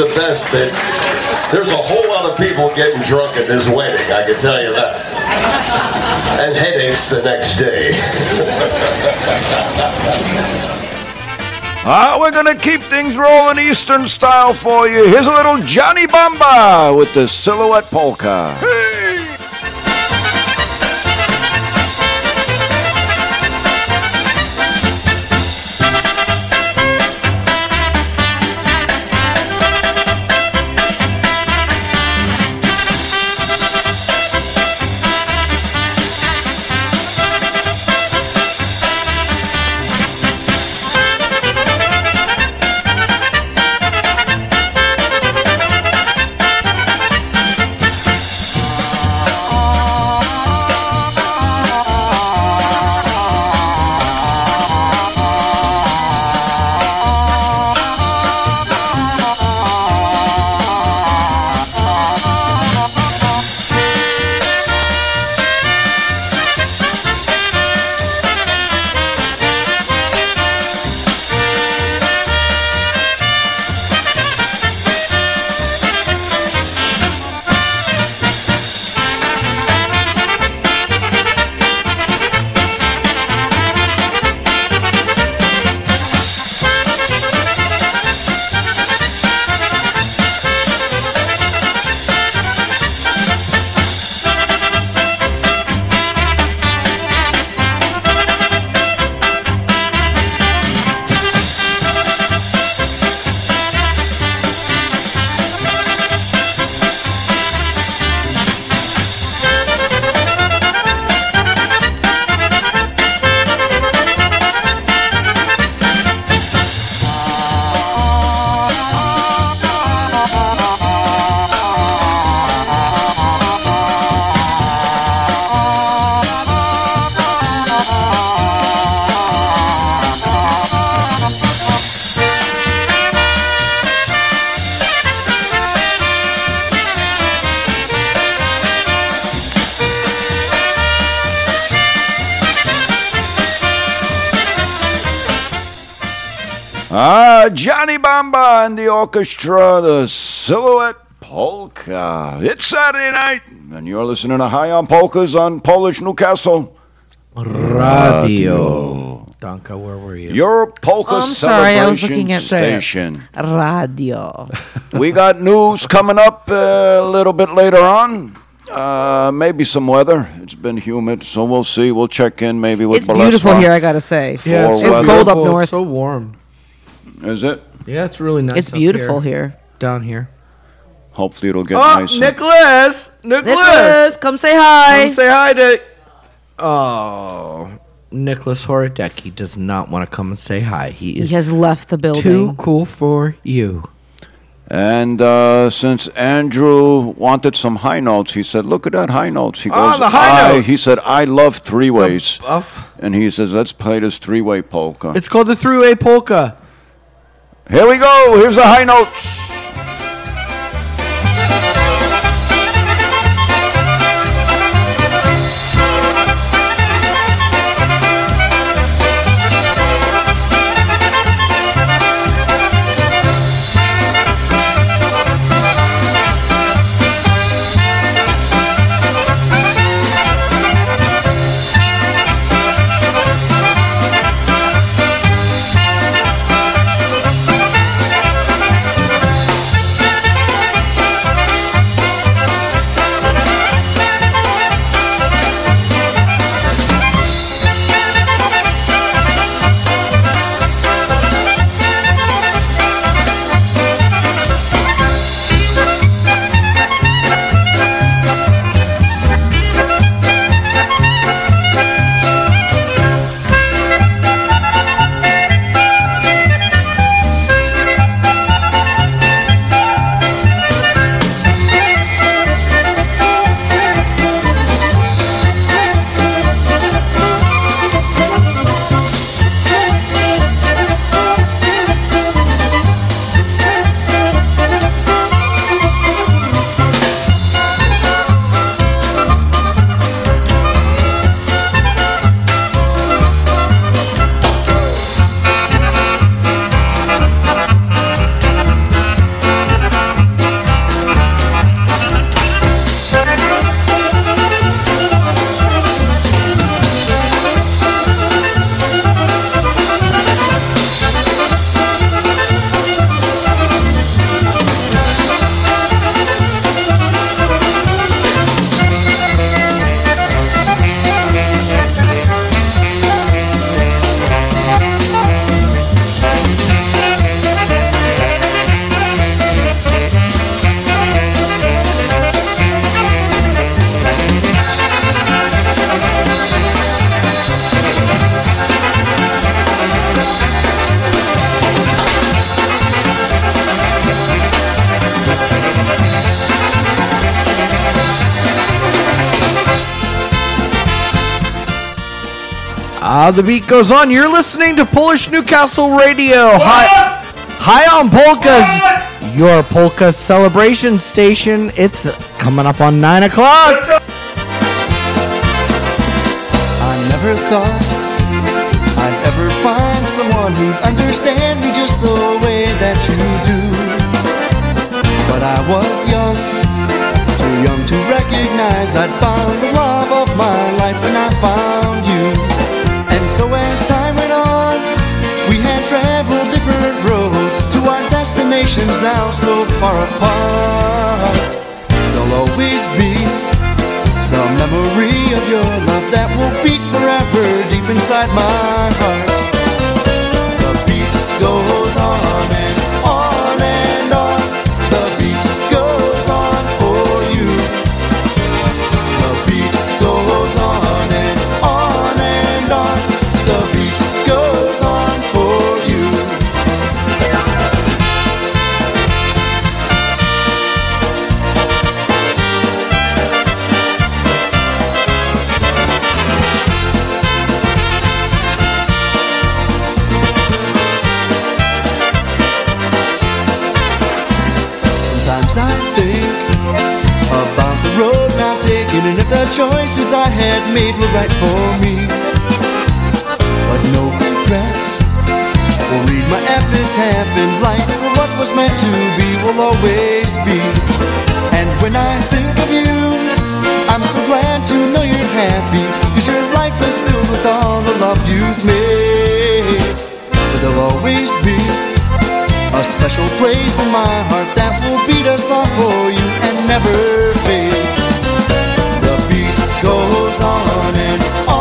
the best, bit. there's a whole lot of people getting drunk at this wedding, I can tell you that. And headaches the next day. Ah, we're gonna keep things rolling Eastern style for you. Here's a little Johnny Bamba with the Silhouette Polka. Ah, Johnny Bamba and the orchestra, the Silhouette Polka. It's Saturday night, and you're listening to High on Polkas on Polish Newcastle Radio. Danka, where were you? Your polka Oh, I'm sorry, I was celebration looking at- station. Radio. we got news coming up uh, a little bit later on. Uh, maybe some weather. It's been humid, so we'll see. We'll check in maybe with It's beautiful here, I gotta say. Yeah, For it's cold up north. It's so warm. Is it? Yeah, it's really nice. It's up beautiful here. Down here. Hopefully it'll get Oh, nicer. Nicholas! Nicholas! Nicholas, come say hi. Come say hi to. Oh, Nicholas Horodecki does not want to come and say hi. He is he is has left the building. too cool for you. And uh, since Andrew wanted some high notes, he said, "Look at that high notes." He Oh, goes, the high I, notes. He said, "I love three ways," Buff. and he says, "Let's play this three-way polka." It's called the three-way polka. Here we go. Here's the high notes. Ah, the beat goes on. You're listening to Polish Newcastle Radio. Hi, hi on polkas. Your polka celebration station. It's coming up on nine o'clock. I never thought I'd ever find someone who'd understand me just the way that you do. But I was young, too young to recognize I'd found the love of my life and I found you. So as time went on, we had traveled different roads to our destinations now so far apart. There'll always be the memory of your love that will beat forever deep inside my heart. Made were right for me. But no regrets will read my epitaph in life for what was meant to be will always be. And when I think of you, I'm so glad to know you're happy Cause your life is filled with all the love you've made But there'll always be a special place in my heart that will beat a song for you and never fade. Goes on and on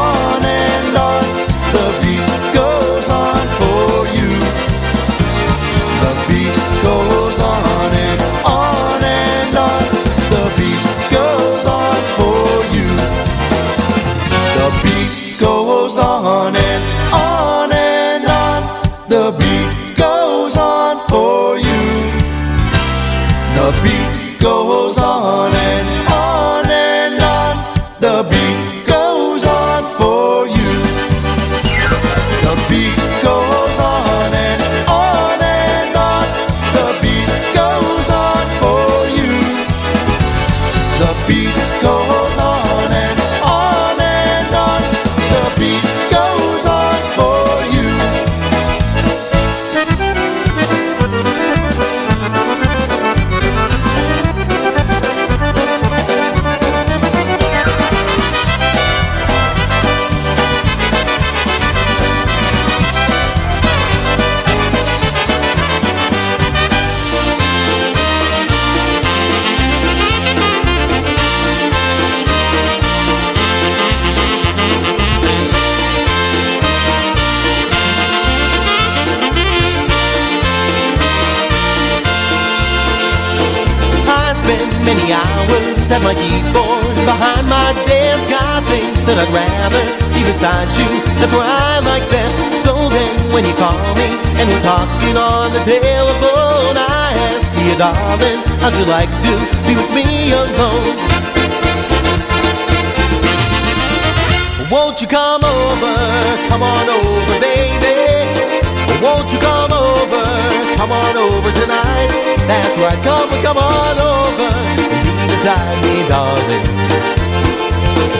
beside darling.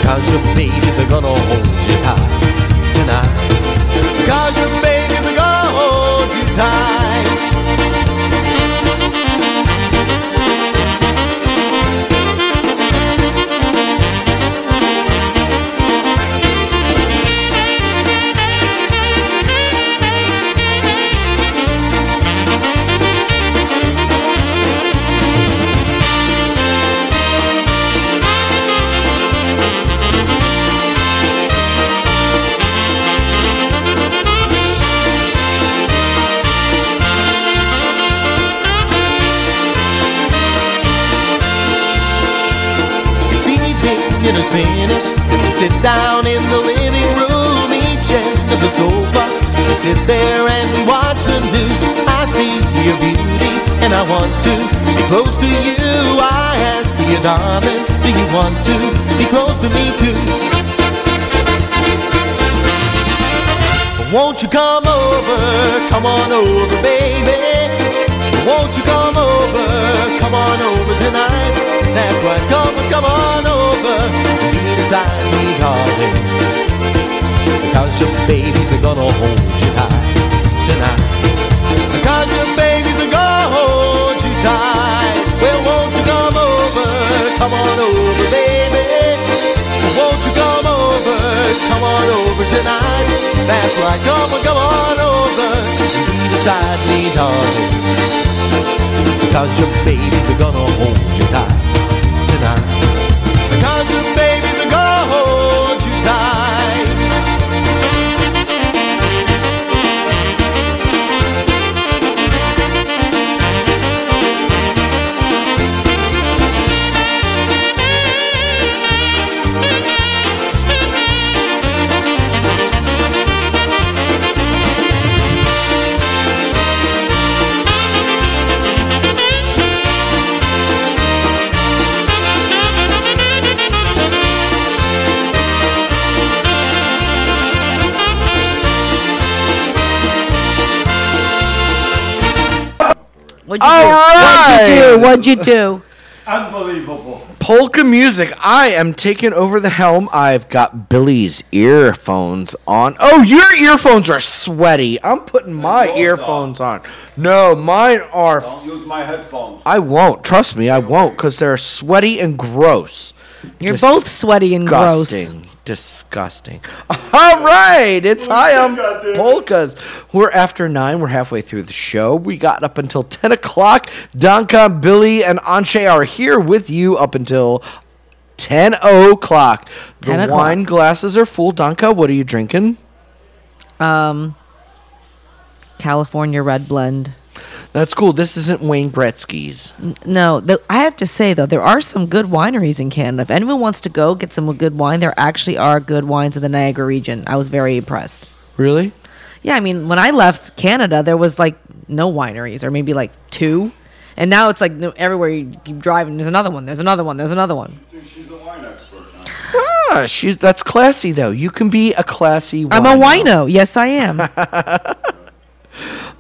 Cause your babies are gonna hold you tight tonight. Cause your babies are gonna hold you tight tonight. Because your babies are gonna hold you tight. Well, won't you come over? Come on over, baby. Won't you come over? Come on over tonight. That's right. Come on, come on over. Be beside me, darling. Because your babies are gonna hold you tight What'd you All do? What'd you do? What'd you do? Unbelievable. Polka music. I am taking over the helm. I've got Billy's earphones on. Oh, your earphones are sweaty. I'm putting my earphones on. No, mine are. Don't use my headphones. I won't. Trust me, I won't because they're sweaty and gross. You're both sweaty and gross. Disgusting. Disgusting. All right, it's high on polkas. We're after nine. We're halfway through the show. We got up until ten o'clock. Danka, Billy, and Anshe are here with you up until ten o'clock. The 10 o'clock. wine glasses are full. Danka, what are you drinking? Um, California Red Blend. That's cool. This isn't Wayne Gretzky's. No, the, I have to say though, there are some good wineries in Canada. If anyone wants to go get some good wine, there actually are good wines in the Niagara region. I was very impressed. Really? Yeah, I mean, when I left Canada, there was like no wineries, or maybe like two, and now it's like no, everywhere you keep driving. There's another one. There's another one. There's another one. She's a wine expert. Ah, she's that's classy though. You can be a classy. I'm a wino. wino. Yes, I am.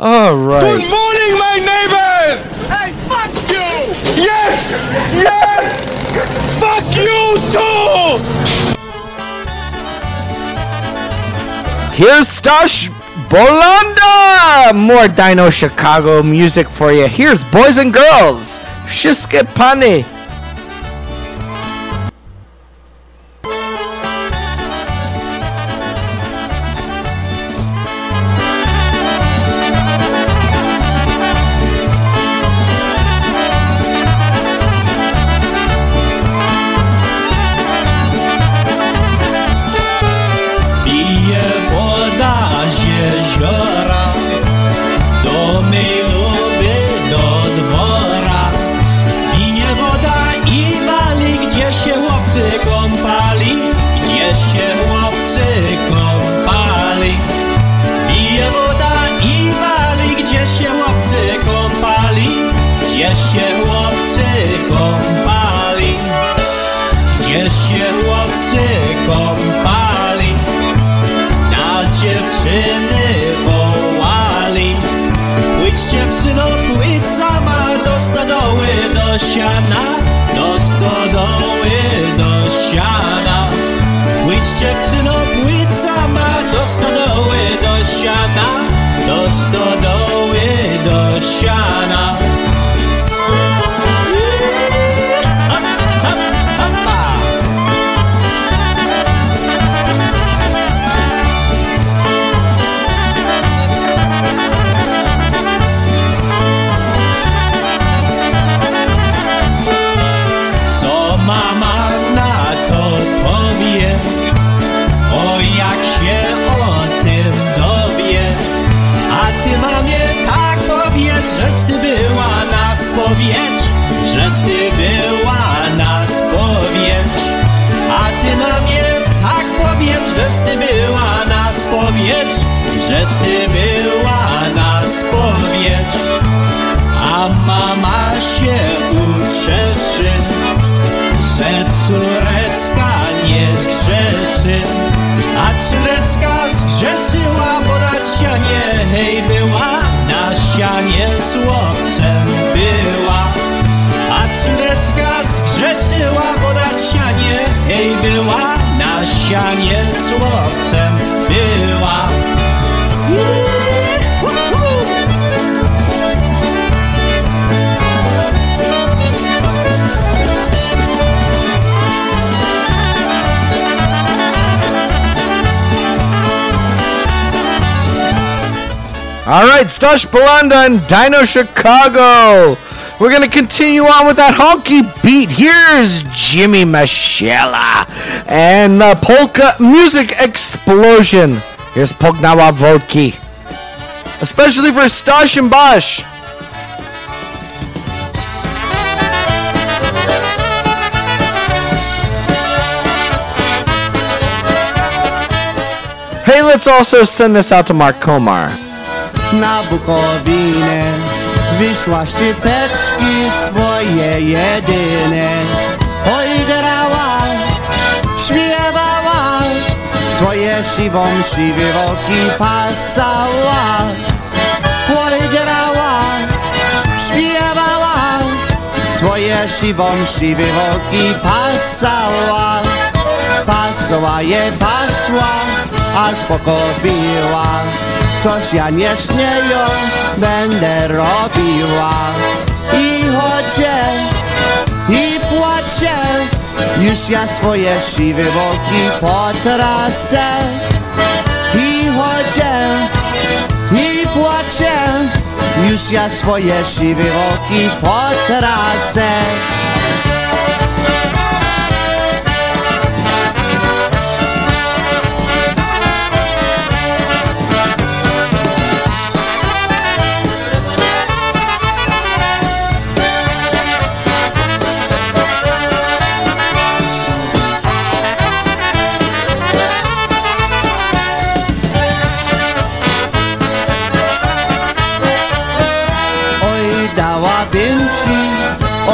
All right. Good morning, my neighbors! Hey, fuck you! Yes! Yes! fuck you too! Here's Stash Bolanda! More Dino Chicago music for you. Here's Boys and Girls. Wszystkie Pany. Stush Belanda and Dino Chicago. We're going to continue on with that honky beat. Here's Jimmy Machella and the polka music explosion. Here's Pognawa Vodki. Especially for Stash and Bosch. Hey, let's also send this out to Mark Komar. Na Bukowinę wyszła szczypeczki swoje jedyne. Oj grała, swoje siwą siwy woki pasała. Oj grała, swoje siwą siwy woki pasała. Pasła je pasła, aż pokopiła. Coś ja nie śmieję, będę robiła. I chodzę, i płaczę, już ja swoje siwe woki potrasę. I chodzę, i płaczę, już ja swoje siwe woki potrasę.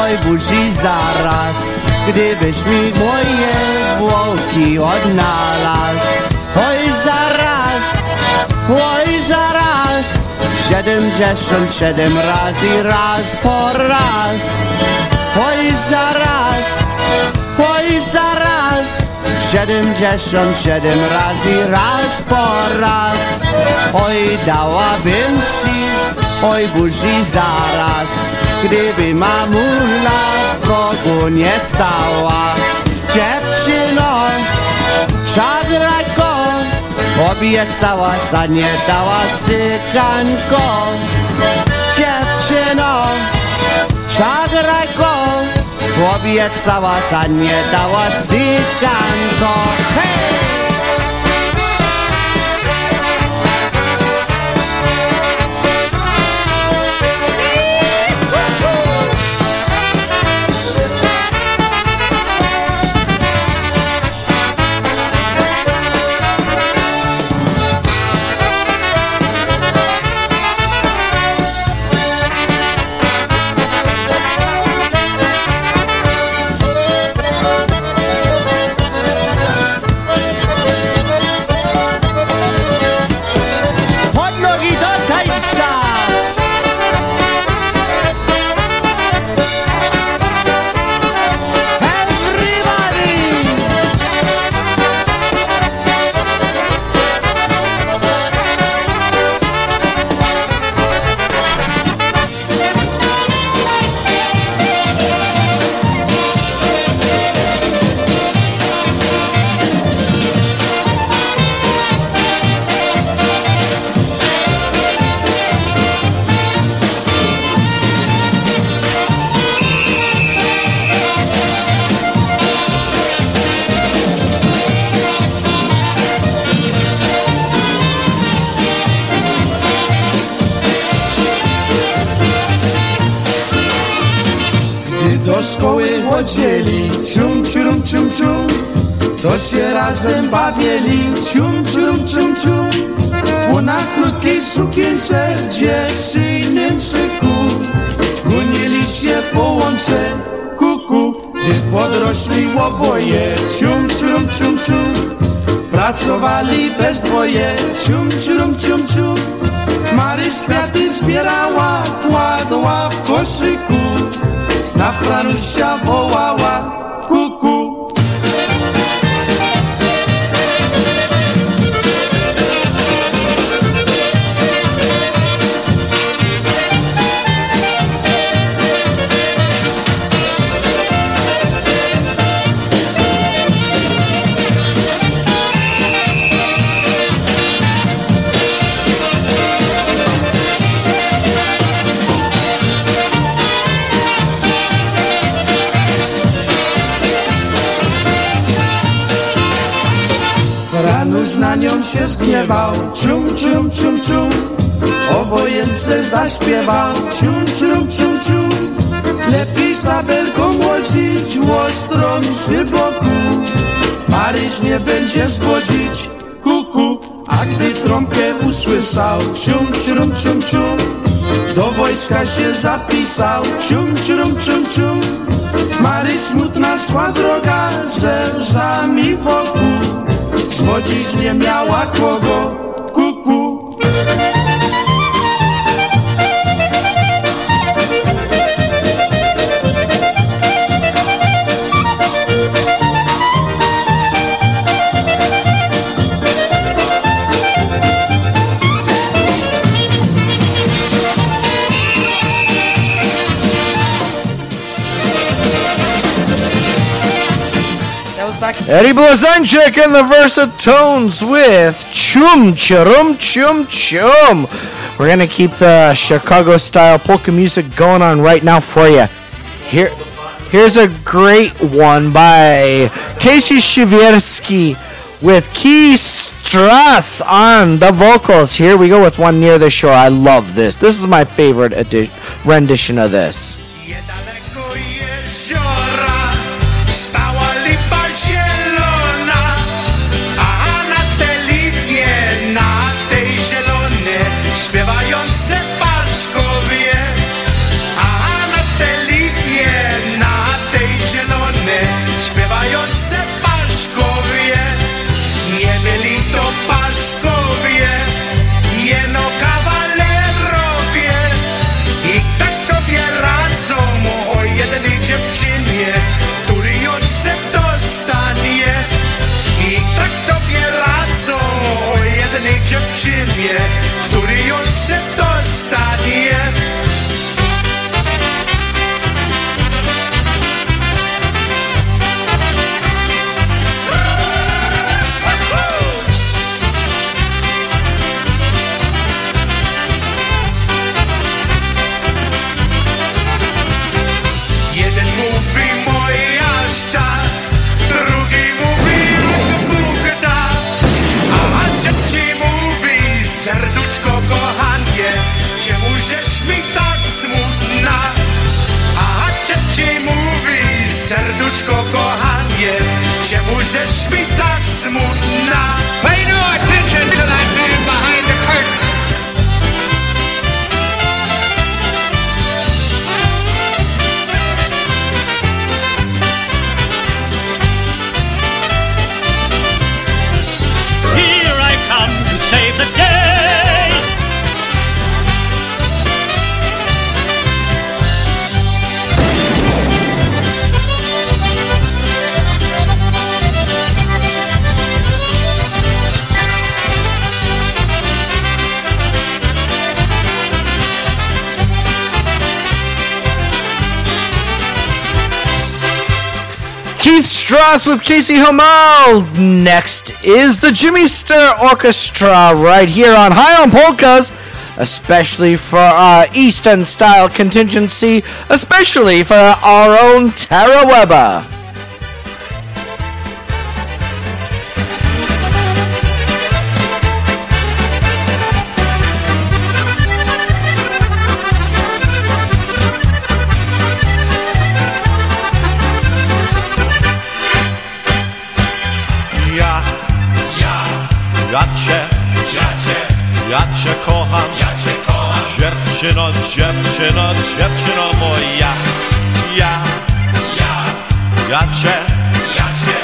Oj buzi zaraz, gdybyś mi moje włoki odnalazł. Oj, zaraz, oj, zaraz, siedemdziesiąt siedem razy raz po raz. Oj, zaraz, oj, zaraz, siedemdziesiąt siedem razy raz po raz. Oj, dałabym ci, oj, buzi zaraz, gdyby mamula w rogu nie stała. Dziewczyno, szagrajko, obiecała, sa nie dała sykanko. Dziewczyno, szagrajko, obiecała, sa nie dała sykanko. Hej! Podrośli oboje, cium, cium, cium, cium, pracowali bez dwoje, cium, cium, cium, cium. Maryś kwiaty zbierała, kładła w koszyku. Na Franusia wołała się zgniewał. Cium, cium, cium, cium. O wojence zaśpiewał Cium, cium, cium, cium. Lepiej sabelką młodzić Łostrą przy boku. Maryś nie będzie zwodzić Kuku A gdy trąbkę usłyszał Cium, cium, cium, cium. Do wojska się zapisał. Cium, cium, cium, cium. Maryś smutna szła droga Ze łzami wokół Zwodzić nie miała kogo Eddie Blazonczyk and the Versatones with Chum Chum Chum Chum. We're gonna keep the Chicago style polka music going on right now for you. Here, here's a great one by Casey Shiviersky with Key Strass on the vocals. Here we go with one near the shore. I love this. This is my favorite edi- rendition of this. Strauss with Casey Hamal. Next is the Jimmy Sturr Orchestra right here on High on Polkas, especially for our Eastern style contingency, especially for our own Tara Weber. Dziewczyno, moja. Ja, ja, ja cię, ja cię,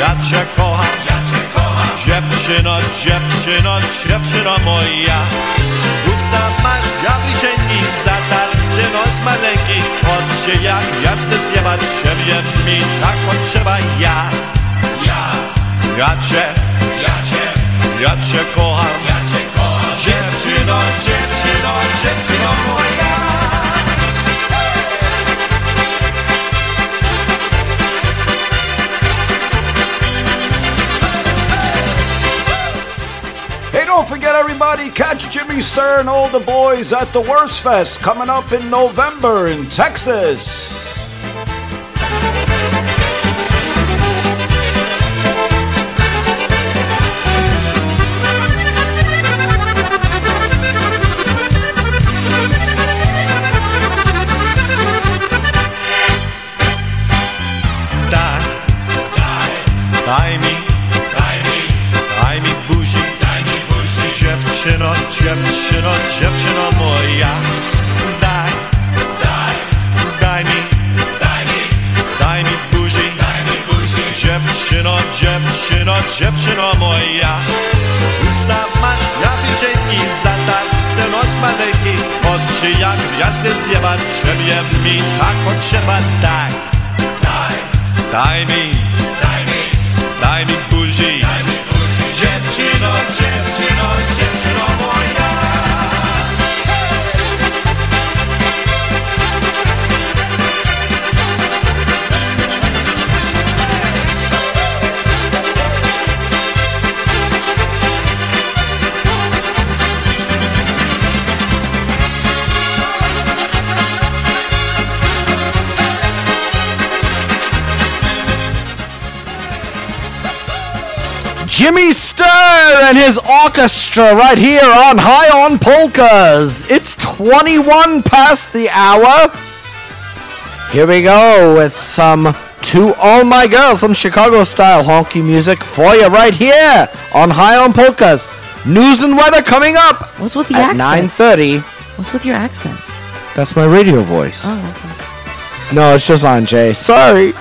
ja cię kocham, ja cię kocham. Dziewczyno, dziewczyno, dziewczyno moja. Usta masz jak łyżenica, tarty nos maleńki, oczy jak jasne z nieba, ciebie mi tak potrzeba ja. Ja, ja cię, ja cię, ja cię kocham, ja cię kocham. Dziewczyno, dziewczyno, dziewczyno moja. Don't forget everybody, catch Jimmy Stern, and all the boys at the Wurstfest coming up in November in Texas. Orchestra right here on High on Polkas. It's 21 past the hour. Here we go with some To All My Girls, some Chicago style honky music for you right here on High on Polkas. News and weather coming up What's with the at accent? 9:30. What's with your accent? That's my radio voice. Oh, okay. No, it's just on Jay. Sorry.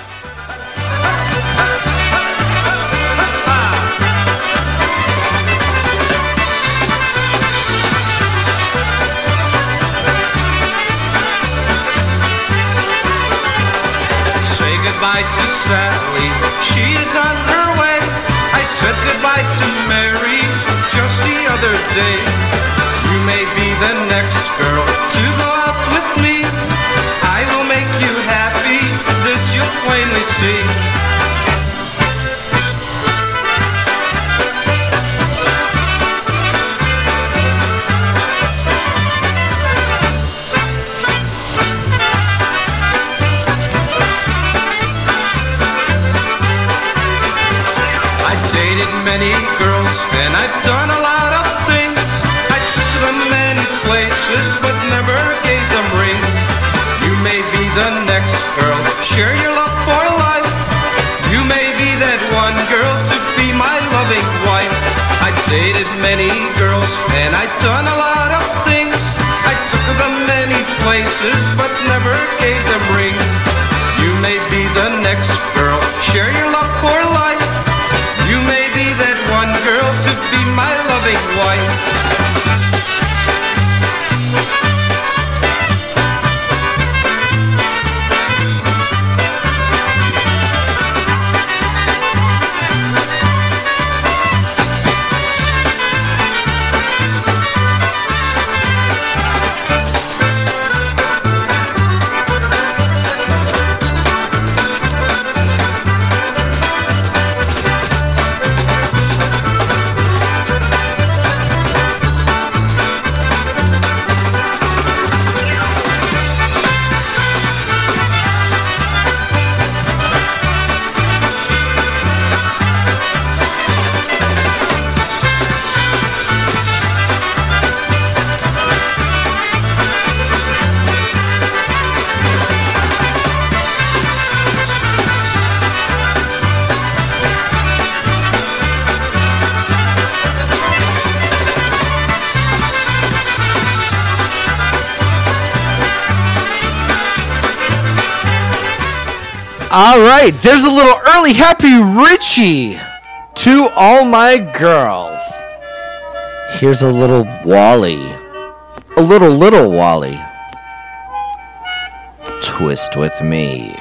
The next girl many girls and I've done a lot of things. I took them many places but never gave them rings. You may be the next girl, share your love for life. You may be that one girl to be my loving wife. Right, there's a little early happy Richie to all my girls. Here's a little Wally. A little little Wally. Twist with me.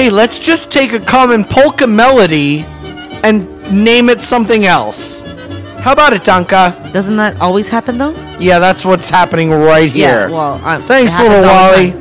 Hey, let's just take a common polka melody and name it something else. How about it, Danka? Doesn't that always happen though? Yeah, that's what's happening right here. Yeah, well, um, thanks, little happens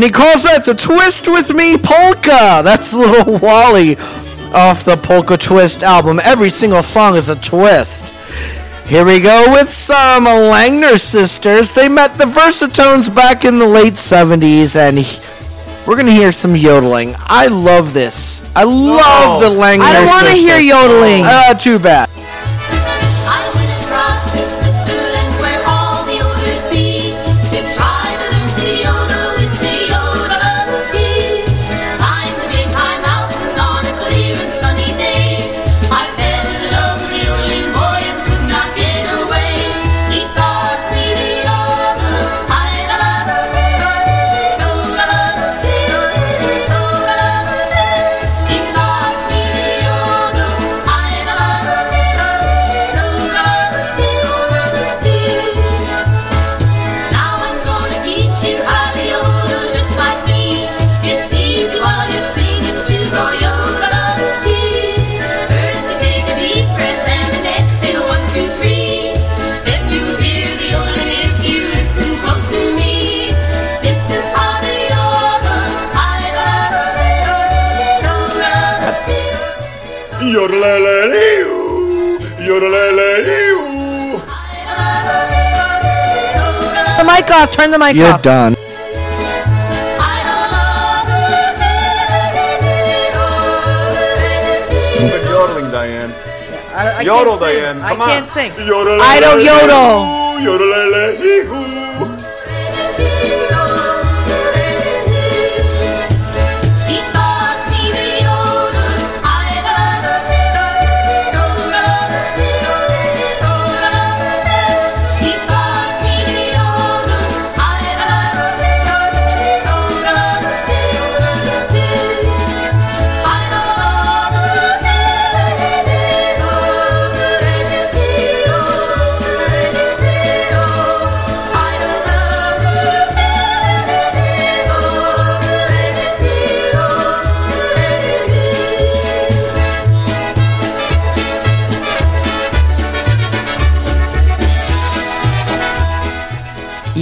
And he calls that the Twist With Me Polka. That's little Wally off the Polka Twist album. Every single song is a twist. Here we go with some Langner sisters. They met the Versatones back in the late 70s, and we're going to hear some yodeling. I love this. I love the Langner sisters. I don't want to hear yodeling. Ah, too bad. Mic off. Turn the mic You're off. done. You've been yodeling, Diane. I, I Yodel, can't sing. Diane. I Come on. can't sing. I don't yodel.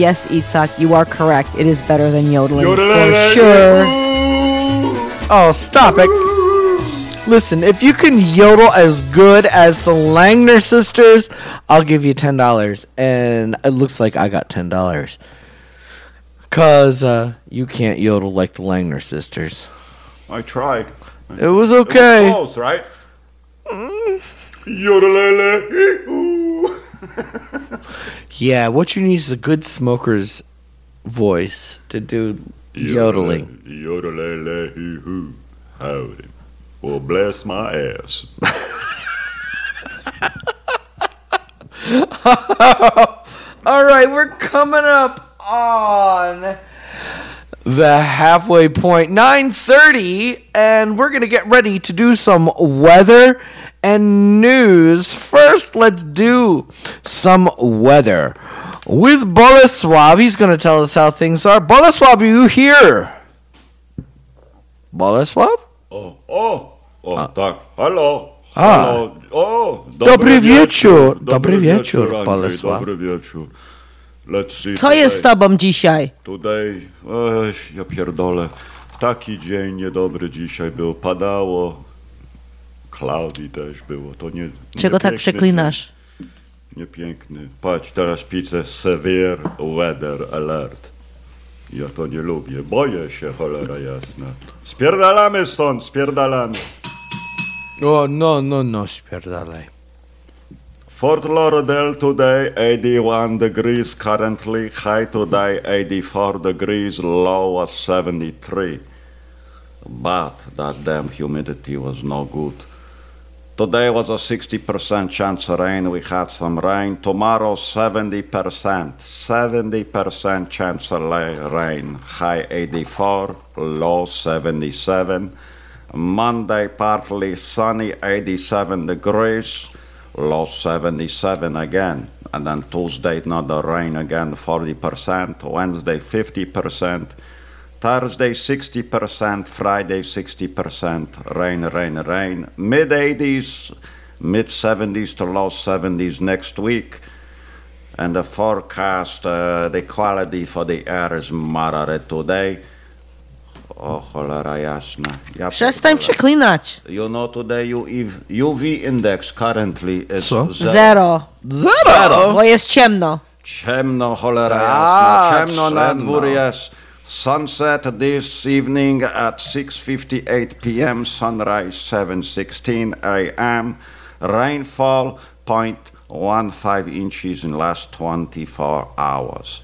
Yes, Itzhak, you are correct. It is better than yodeling for sure. Oh, stop it. Listen, if you can yodel as good as the Langner sisters, I'll give you $10. And it looks like I got $10. Because uh, you can't yodel like the Langner sisters. I tried. It was okay. It was close, right? Yodelele-ee-oo. Yeah, what you need is a good smoker's voice to do yodeling. Yodelele-ee-oo. Howdy. Well, bless my ass. All right, we're coming up on the halfway point, 9:30, and we're going to get ready to do some weather and news. First, let's do some weather with Boleslav. He's going to tell us how things are. Boleslav, are you here? Boleslav? O, oh, o, tak, halo. A. Halo. Oh, o, Dobry wieczór. Dobry Dobry wieczór, Andrzej, Bolesław. Dobry wieczór. Let's see. Co jest z today. tobą dzisiaj? Tutaj, ech, ja pierdolę. Taki dzień niedobry dzisiaj był. Padało. Cloudy też było. To nie. Czego tak przeklinasz? Niepiękny. Patrz, teraz piszę severe weather alert. Ja to nie lubię. Boję się, cholera jasna. Spierdalamy stąd, spierdalamy. O, no, no, no, spierdalaj. Fort Lauderdale today 81 degrees currently, high today 84 degrees, low was 73. But that damn humidity was no good. Today was a 60% chance of rain. We had some rain. Tomorrow 70%. 70% chance of rain. High 84, low 77. Monday partly sunny 87 degrees, low 77 again. And then Tuesday another rain again 40%. Wednesday 50%. Thursday 60%, Friday 60%, rain, rain, rain. Mid 80s, mid 70s to low 70s next week. And the forecast, uh, the quality for the air is moderate today. O cholera jasna. Ja Przestań przeklinać. You know today you if UV index currently is Co? Zero. Zero? Bo jest ciemno. Ciemno, cholera A, jasna. Ciemno na dwór jest. Sunset this evening at 6.58 p.m. Sunrise 7.16 a.m. Rainfall 0.15 inches in last 24 hours.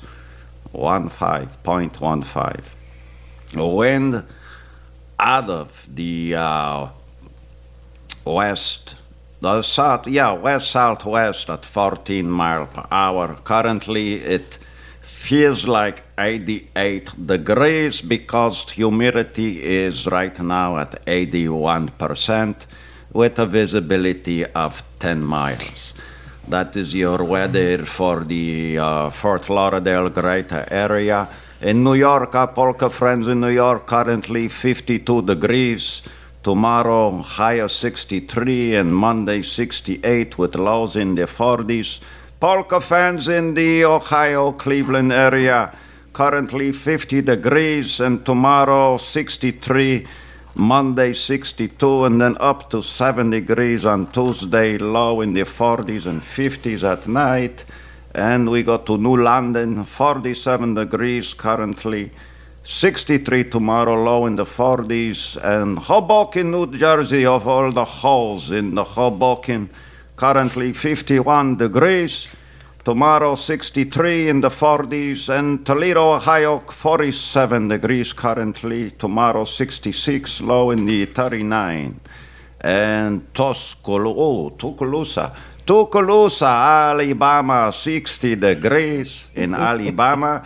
15.15. Wind out of the uh, west, the south, yeah, west southwest at 14 mile per hour. Currently, it feels like 88 degrees because humidity is right now at 81% with a visibility of 10 miles. That is your weather for the uh, Fort Lauderdale greater area. In New York, our polka friends in New York currently 52 degrees. Tomorrow, higher 63, and Monday, 68 with lows in the 40s. Polka fans in the Ohio, Cleveland area, currently 50 degrees, and tomorrow, 63. Monday 62 and then up to 7 degrees on Tuesday, low in the 40s and 50s at night. And we go to New London, 47 degrees currently, 63 tomorrow, low in the 40s. And Hoboken, New Jersey, of all the holes in the Hoboken, currently 51 degrees. Tomorrow 63 in the 40s and Toledo, Ohio 47 degrees currently. Tomorrow 66, low in the 39. And Tuscaloosa, oh, Tuscaloosa, Tuscaloosa, Alabama 60 degrees in Alabama.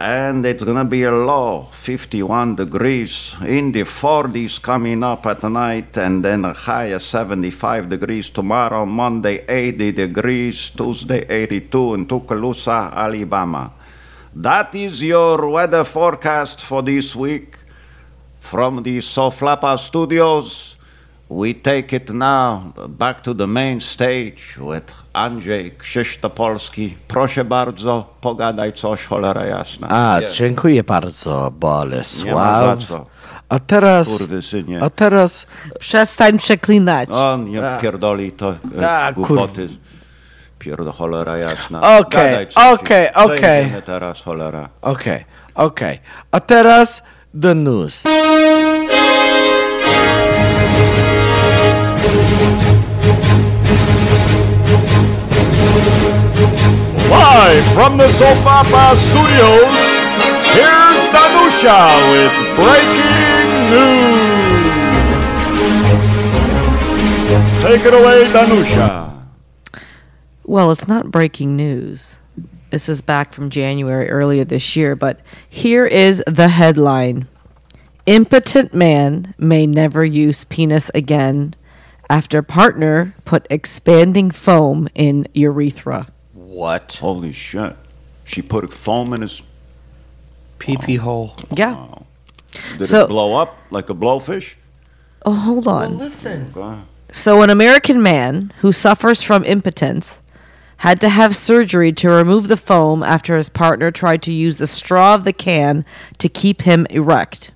And it's gonna be a low, 51 degrees in the 40s coming up at night, and then a high of 75 degrees tomorrow. Monday, 80 degrees. Tuesday, 82 in Tuscaloosa, Alabama. That is your weather forecast for this week from the SoFlaPA Studios. We take it now back to the main stage with Andrzej Krzysztopolski. Proszę bardzo, pogadaj coś, cholera jasna. A, Nie. dziękuję bardzo, Nie ma za Bolesław. co. A teraz, Kurwysynie. a teraz, Przestań przeklinać. On nie A. pierdoli to A, e, głupoty. Pierdo cholera jasna. Okej, okej, okej. teraz, cholera. okej, okej. A teraz the news. Live from the SoFlaPA Studios, here's Danusha with breaking news. Take it away, Danusha. Well, it's not breaking news. This is back from January earlier this year, but here is the headline Impotent man may never use penis again after partner put expanding foam in urethra. What? Holy shit. She put a foam in his pee pee oh. hole. Yeah. Did So- it blow up like a blowfish? Oh, hold on. listen. Okay. So, an American man who suffers from impotence had to have surgery to remove the foam after his partner tried to use the straw of the can to keep him erect.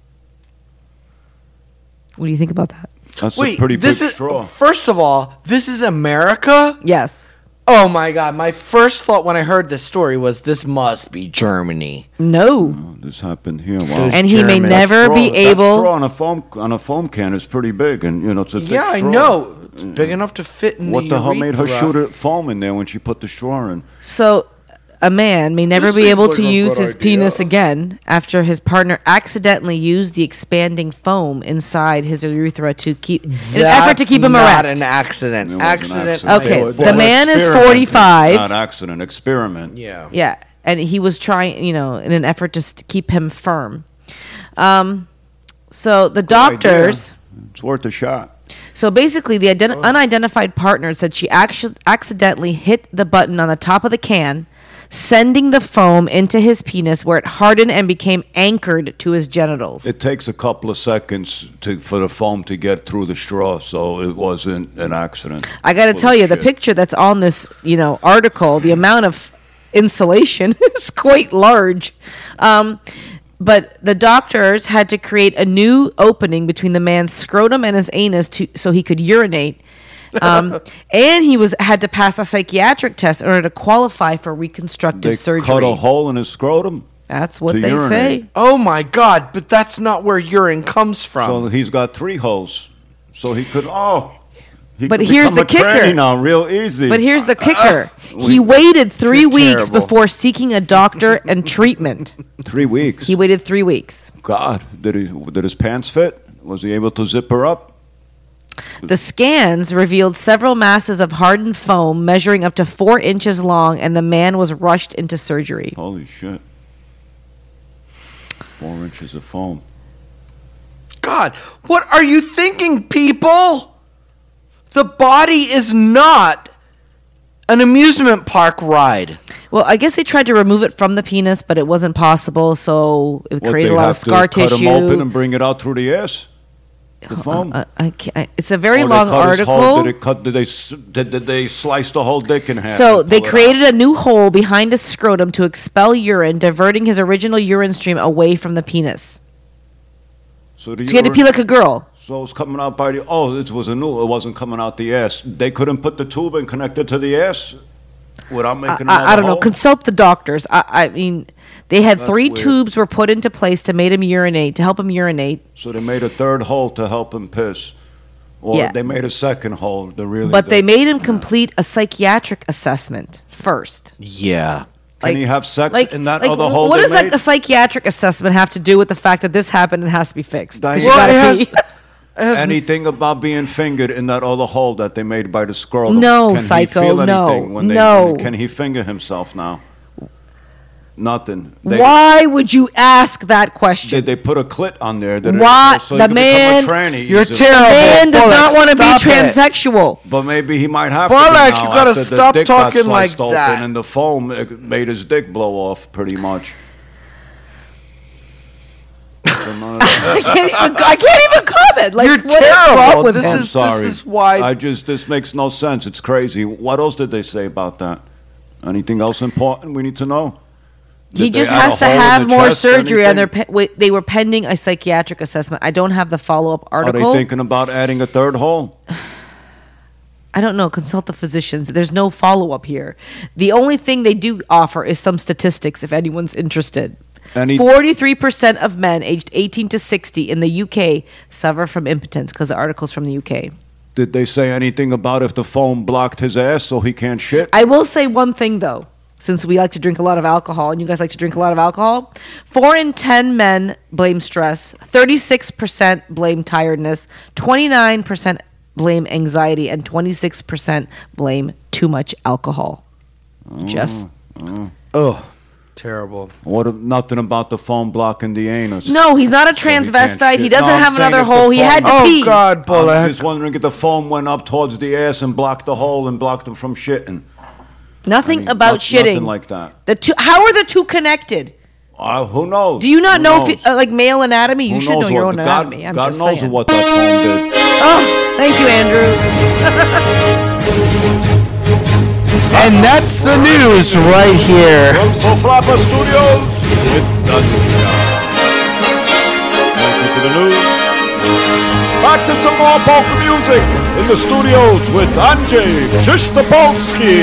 What do you think about that? That's Wait, a pretty this big is straw. first of all, this is America. Yes. Oh my god! My first thought when I heard this story was this must be Germany. No. This happened here. Wow. Those And he may Germans. never straw, be that able- straw on a foam on a foam can is pretty big, and you know it's a thick Yeah, I straw. know. It's mm. big enough to fit in the. What the the hell made her urethra. shoot a foam in there when she put the straw in? So, a man may never be able like to use his idea. penis again after his partner accidentally used the expanding foam inside his urethra to keep in an effort to That's keep him not erect. an accident. It was an accident. Okay, like- the man is Experiment, 45. Not accident, experiment. Yeah. Yeah, and he was trying, you know, in an effort to s- keep him firm. Um, so the doctors. It's worth a shot. So basically, the ident- unidentified partner said she actu- accidentally hit the button on the top of the can, sending the foam into his penis where it hardened and became anchored to his genitals. It takes a couple of seconds to for the foam to get through the straw, so it wasn't an accident. I got to tell you, the picture that's on this, you know, article, the amount of insulation is quite large. Um, but the doctors had to create a new opening between the man's scrotum and his anus to so he could urinate. Um, and he was had to pass a psychiatric test in order to qualify for reconstructive They surgery. cut a hole in his scrotum. That's what to they urinate. say. Oh my god, but that's not where urine comes from. So he's got three holes. So he could oh. He But could here's become the a tranny kicker. now, real easy. But here's the kicker: we- he waited 3 weeks terrible. before seeking a doctor and treatment. Three weeks. He waited three weeks. God, did he? Did his pants fit? Was he able to zip her up? The scans revealed several masses of hardened foam measuring up to four inches long, and the man was rushed into surgery. Holy shit! Four inches of foam. God, what are you thinking, people? The body is not an amusement park ride. Well, I guess they tried to remove it from the penis, but it wasn't possible, so it What, created they a lot have of scar to cut tissue. open and bring it out through the ass. The foam. Uh, I can't, it's a very Or they long cut his whole- article. did, it cut, did they s- did, did they slice the whole dick in half? So and they pull it out? created a new hole behind his scrotum to expel urine, diverting his original urine stream away from the penis. So, the So you had to urine- pee like a girl. So it was coming out by the. Oh, it was a new. It wasn't coming out the ass. They couldn't put the tube and connect it to the ass without I, making. I, I don't know. Consult the doctors. I, I mean, they had That's three weird. tubes were put into place to make him urinate to help him urinate. So they made a third hole to help him piss, or Yeah. they made a second hole to really. but do- they made him complete a psychiatric assessment first. Yeah. Can he have sex Like, in that like other wh- hole? what they does like made? the psychiatric assessment have to do with the fact that this happened and has to be fixed? Well, it has- pee. Anything about being fingered in that other hole that they made by the scrotum? No, can psycho, He feel no, when they, no. Can he finger himself now? Nothing. They, Why would you ask that question? Did they put a clit on there? That it- Why so the man? become a tranny You're easily? terrible. The man does Bolek, not want to be stop it. transsexual. But maybe he might have Bolek, to. be now you gotta stop dick got talking like that. And the foam it made his dick blow off, pretty much. So none of that- I can't even. I can't even comment. Like You're what is terrible. wrong with This him? Is- sorry. is why- I just this makes no sense. It's crazy. What else did they say about that? Anything else important we need to know? He Did they just add a has to hole in have the more chest or surgery, and they're anything? pe- wait, they were pending a psychiatric assessment. I don't have the follow up article. What Are they thinking about adding a third hole? I don't know. Consult the physicians. There's no follow up here. The only thing they do offer is some statistics if anyone's interested. Any- 43% of men aged 18 to 60 in the UK suffer from impotence because the article's from the UK. Did they say anything about if the foam blocked his ass so he can't shit? I will say one thing though, since we like to drink a lot of alcohol and you guys like to drink a lot of alcohol. Four in 10 men blame stress, 36% blame tiredness, 29% blame anxiety, and 26% blame too much alcohol. Mm, Just. Oh, terrible. What? if- Nothing about the foam blocking the anus. No, he's not a So he transvestite. He doesn't No, I'm have saying another if the hole. He foam- had to pee. Oh, pee. God, I'm Bolek. just wondering if the foam went up towards the ass and blocked the hole and blocked him from shitting. Nothing I mean, about not- shitting. Nothing like that. the two, how are the two connected? Uh, who knows? Do you not Who know knows? if you, uh, like male anatomy? You Who should knows know your what- own God, anatomy. I'm God just knows saying. what that foam did. Oh, thank you, Andrew. And that's the news right here. From SoFlaPA Studios with. Thank you for the news. Back to some more polka music in the studios with Andrzej Krzysztopolski.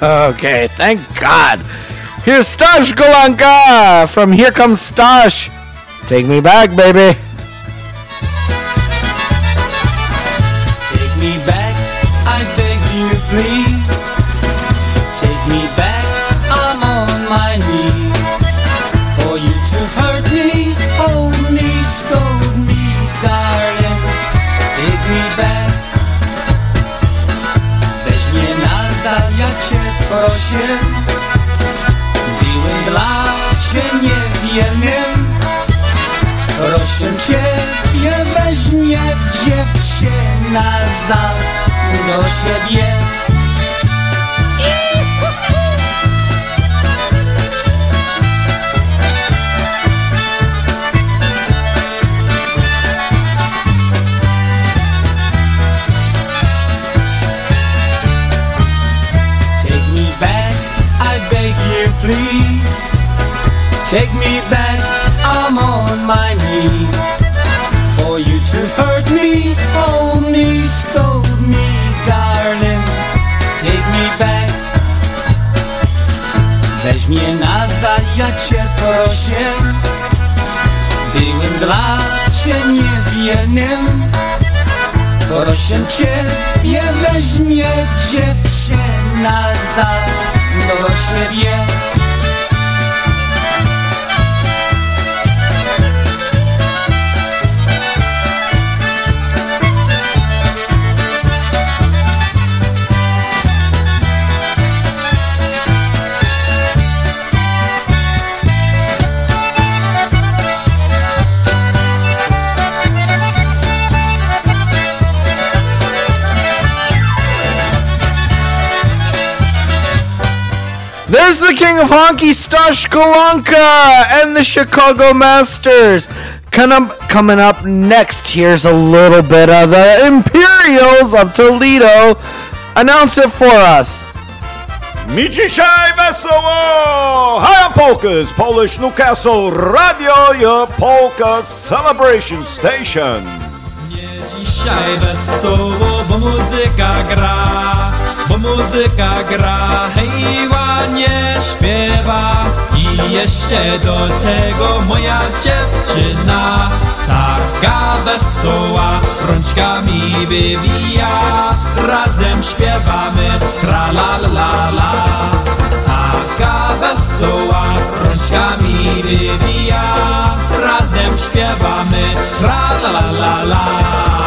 okay, thank God. Here's Stash Golonka from Here Comes Stash. Take me back, baby. prosie Biłem dla ciebie wielmiem Proszę ciebie weźmie dziewczyna za do siebie Take me back, I'm on my knees. For you to hurt me, hold me, scold me, darling. Take me back. Weź mnie nazad, ja cię proszę. Byłem dla cię niewinnym. Proszę cię, nie weź mnie dziewczę nazad do siebie There's the king of honky, Stash Golonka, and the Chicago Masters. Coming up, next, here's a little bit of the Imperials of Toledo. Announce it for us. Mi dzisiaj wesoło! Hi, I'm Polkas, Polish Newcastle Radio, your polka celebration station. Dzisiaj wesoło, bo muzyka gra, bo muzyka gra, hej, ładnie śpiewa i jeszcze do tego moja dziewczyna taka wesoła, rączkami wywija, razem śpiewamy, tra la la la. Taka wesoła, rączkami wywija, razem śpiewamy, tra la la la la.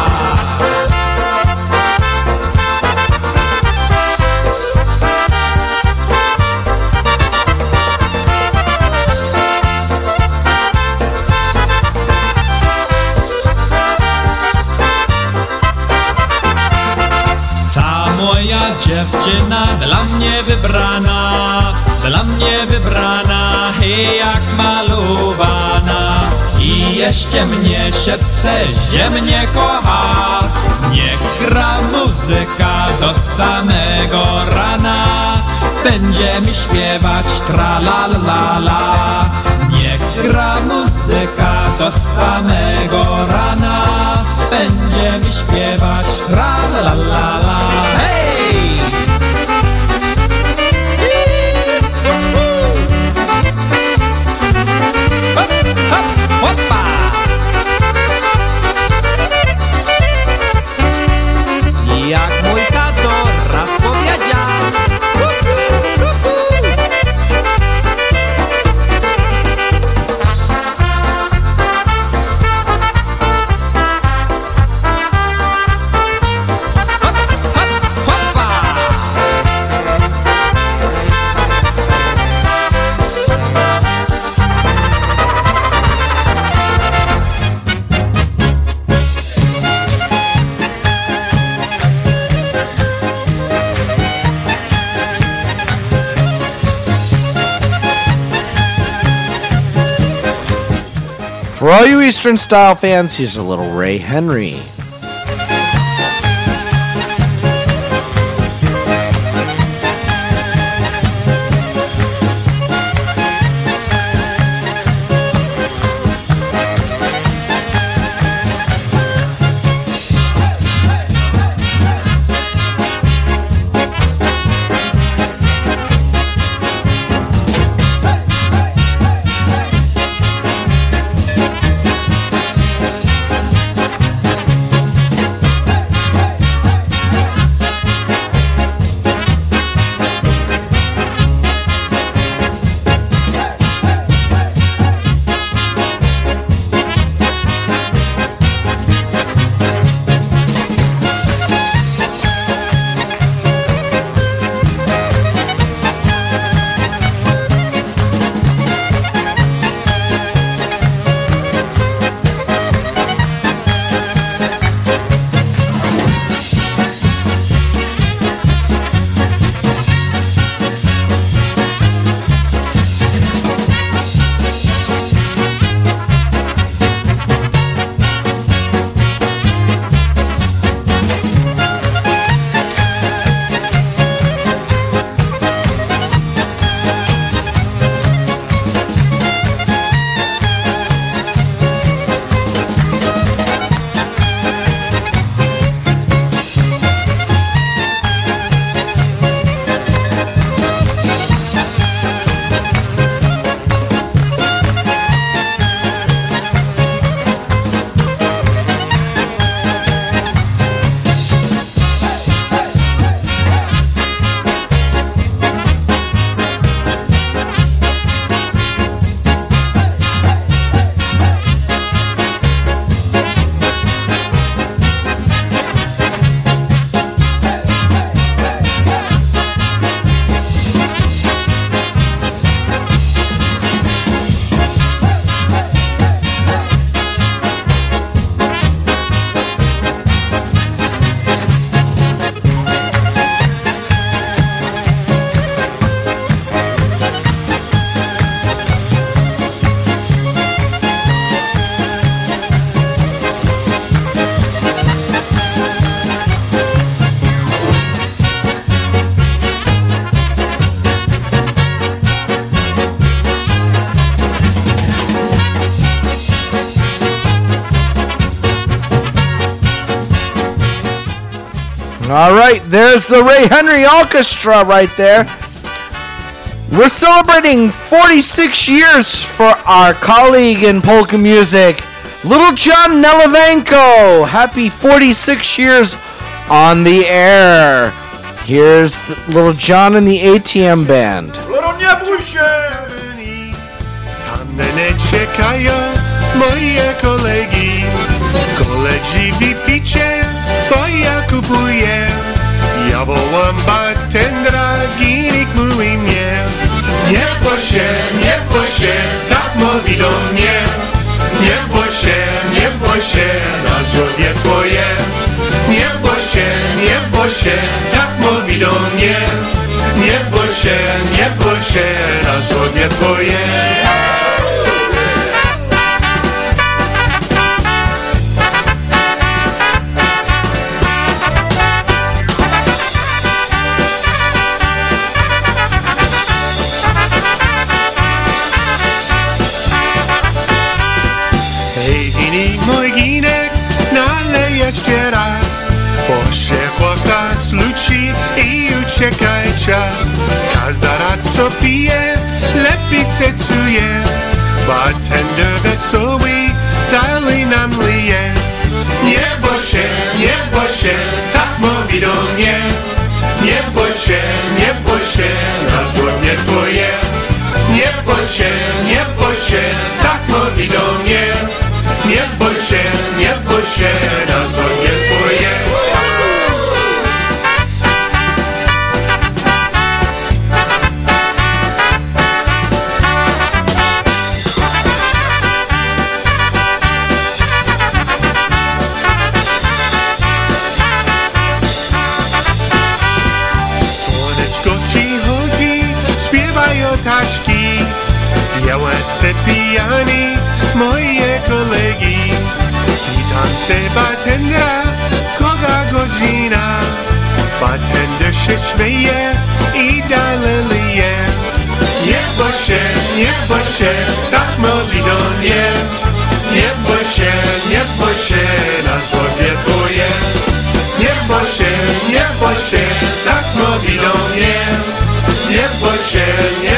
Dziewczyna dla mnie wybrana, dla mnie wybrana, hej jak malowana. I jeszcze mnie szepce, że mnie kocha. Niech gra muzyka do samego rana. Będzie mi śpiewać tra la la la. Niech gra muzyka do samego rana. Będzie mi śpiewać tra la la la. For all you Eastern style fans, here's a little Ray Henry. All right, there's the Ray Henry Orchestra right there. We're celebrating 46 years for our colleague in polka music, Little John Nalevanko. Happy 46 years on the air. Here's the Little John and the ATM Band. Tam mnie czekają moje kolegi kupuję. Ja wołam bartendera, ginik mówi mnie Nie bój się, nie bój się, tak mówi do mnie. Nie bój się, nie bój się, na zdrowie twoje. Nie bój się, nie bój się, tak mówi do mnie. Nie bój się, nie bój się, na zdrowie twoje jeszcze raz się chłopa sluci i uciekaj czas. Każda rad co pije, lepiej cecuje Bartender wesoły, dalej nam lije Nie bój się, nie bój się, tak mówi do mnie. Nie bój się, nie bój się, na zgodnie twoje. Nie bój się, nie bój się, tak mówi do mnie. Nie bój się, nie bój się, na bój się, tak mówi do mnie. Nie bój się, nie bój się, na zgodzie twoje. Nie bój się, nie bój się, tak mówi do mnie. Nie bój się, nie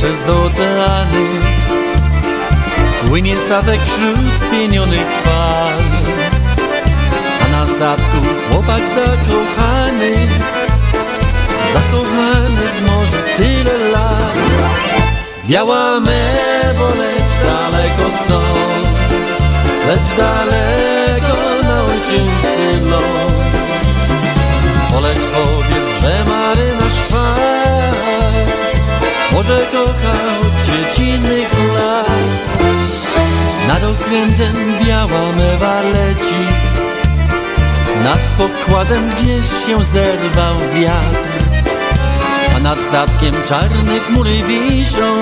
przez oceany. Płynie statek wśród pienionych fal A na statku chłopak zakochany Zakochany w morzu tyle lat. Biała mewo, lecz daleko stąd Lecz daleko na ojczysty ląd Poleć powiedz, że marynarz Może kocha od dziecinnych lat Nad okrętem biała mewa leci. Nad pokładem gdzieś się zerwał wiatr. A nad statkiem czarne chmury wiszą.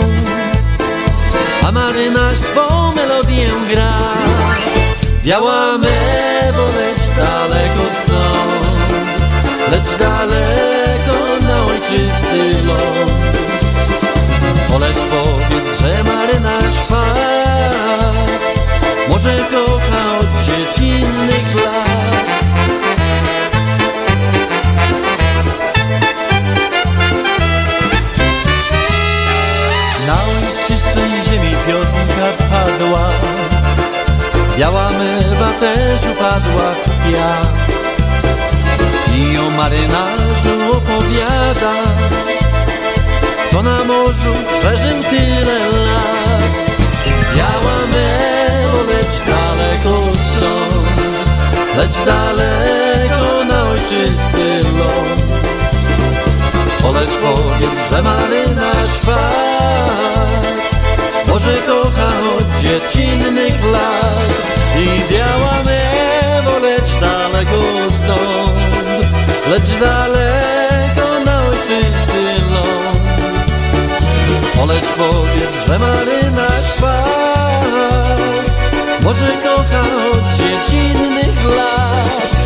A marynarz swą melodię gra. Biała mewo, lecz daleko stąd Lecz daleko na ojczysty ląd Poleć powiedz, że marynarz chwa. Może kocha od dziecinnych lat Na ojczystej ziemi piosenka padła. Biała mywa też upadła w piach. I o marynarzu opowiada Co na morzu przeżył tyle lat? Biała mewo, lecz daleko stąd. Lecz daleko na ojczysty ląd. Polecz powiedz, że marynarz fakt. Może kocha od dziecinnych lat I biała mewo, lecz daleko stąd. Lecz daleko na ojczysty Polecz powiedz, że marynarz fakt Może kocha od dziecinnych lat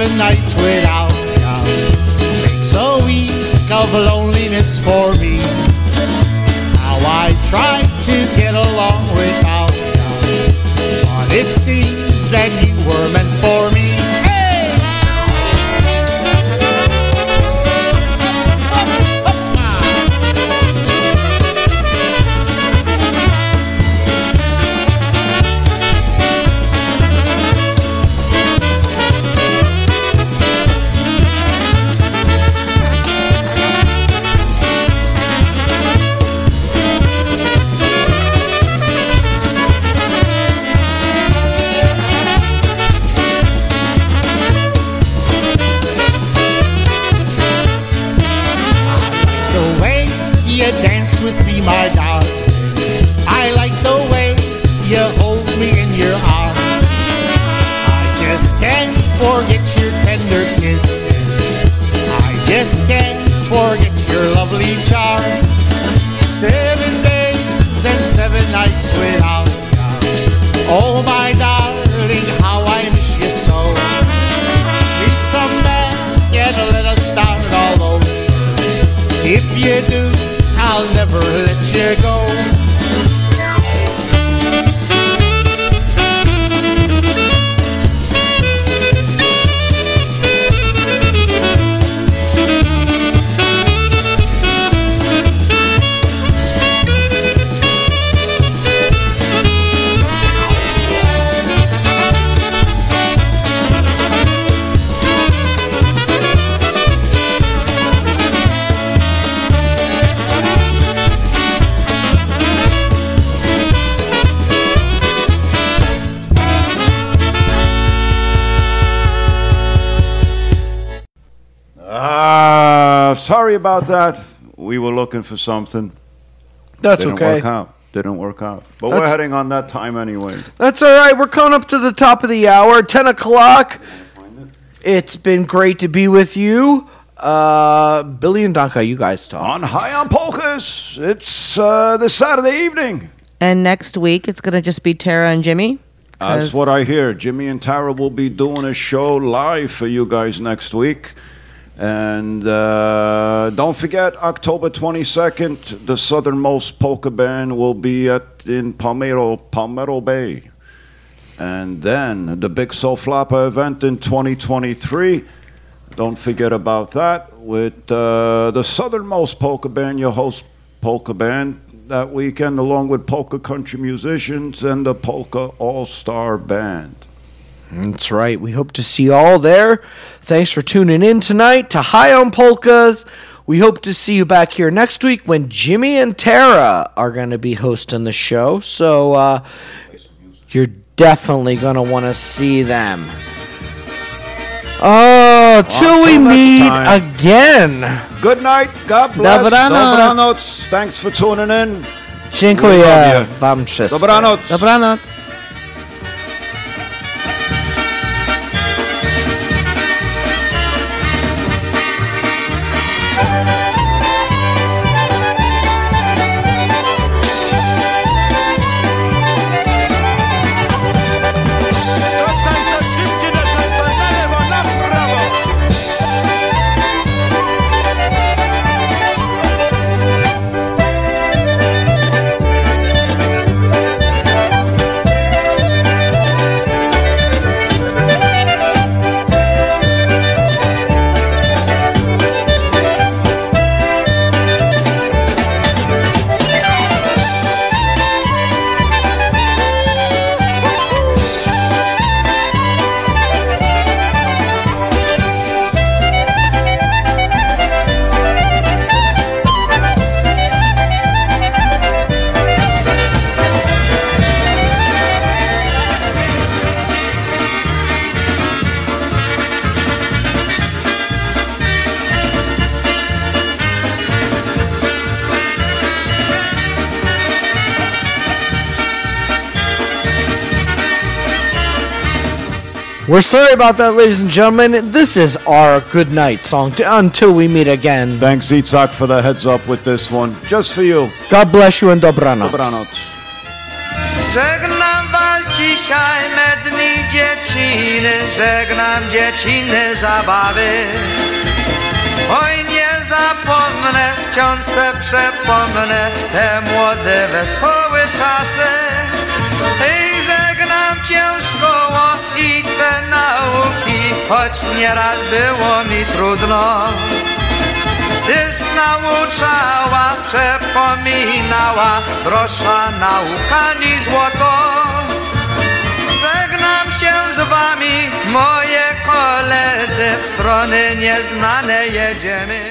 seven nights without you makes a week of loneliness for me. How I try to get along without you, but it seems that you were meant sorry about that. We were looking for something. That's Didn't okay. work out. Didn't work out. But we're heading on that time anyway. That's all right. We're coming up to the top of the hour, 10 o'clock. It's been great to be with you. Uh, Billy and Donka, you guys talk. On High on Polkas, it's uh, this Saturday evening. And next week it's gonna just be Tara and Jimmy. That's 'Cause- what I hear. Jimmy and Tara will be doing a show live for you guys next week. And uh, don't forget, October 22nd, the southernmost polka band will be at in Palmetto, Palmetto Bay. And then the Big Soul SoFlaPA event in 2023. Don't forget about that with uh, the southernmost polka band, your host polka band that weekend, along with polka country musicians and the polka all star band. That's right. We hope to see you all there. Thanks for tuning in tonight to High on Polkas. We hope to see you back here next week when Jimmy and Tara are going to be hosting the show. So uh, you're definitely gonna want to see them. Oh, till we meet time. again. Good night. God bless. Dobranoc. Dobranoc. Thanks for tuning in. Dziękuję love you. wam wszystkim. Dobranoc. Dobranoc. We're sorry about that, ladies and gentlemen. This is our good night song. To, until we meet again. Thanks, Itzhak, for the heads up with this one. Just for you. God bless you and dobranoc. Dobranoc. Żegnam was dzisiaj me dni dzieciny, żegnam dzieciny zabawy. Oj nie zapomnę, wciąż se przepomnę te młode, wesołe czasy. Ej, nieraz było mi trudno. Tyś nauczała, przepominała, droższa nauka ni złoto. Żegnam się z wami, moje koledzy, w strony nieznane jedziemy.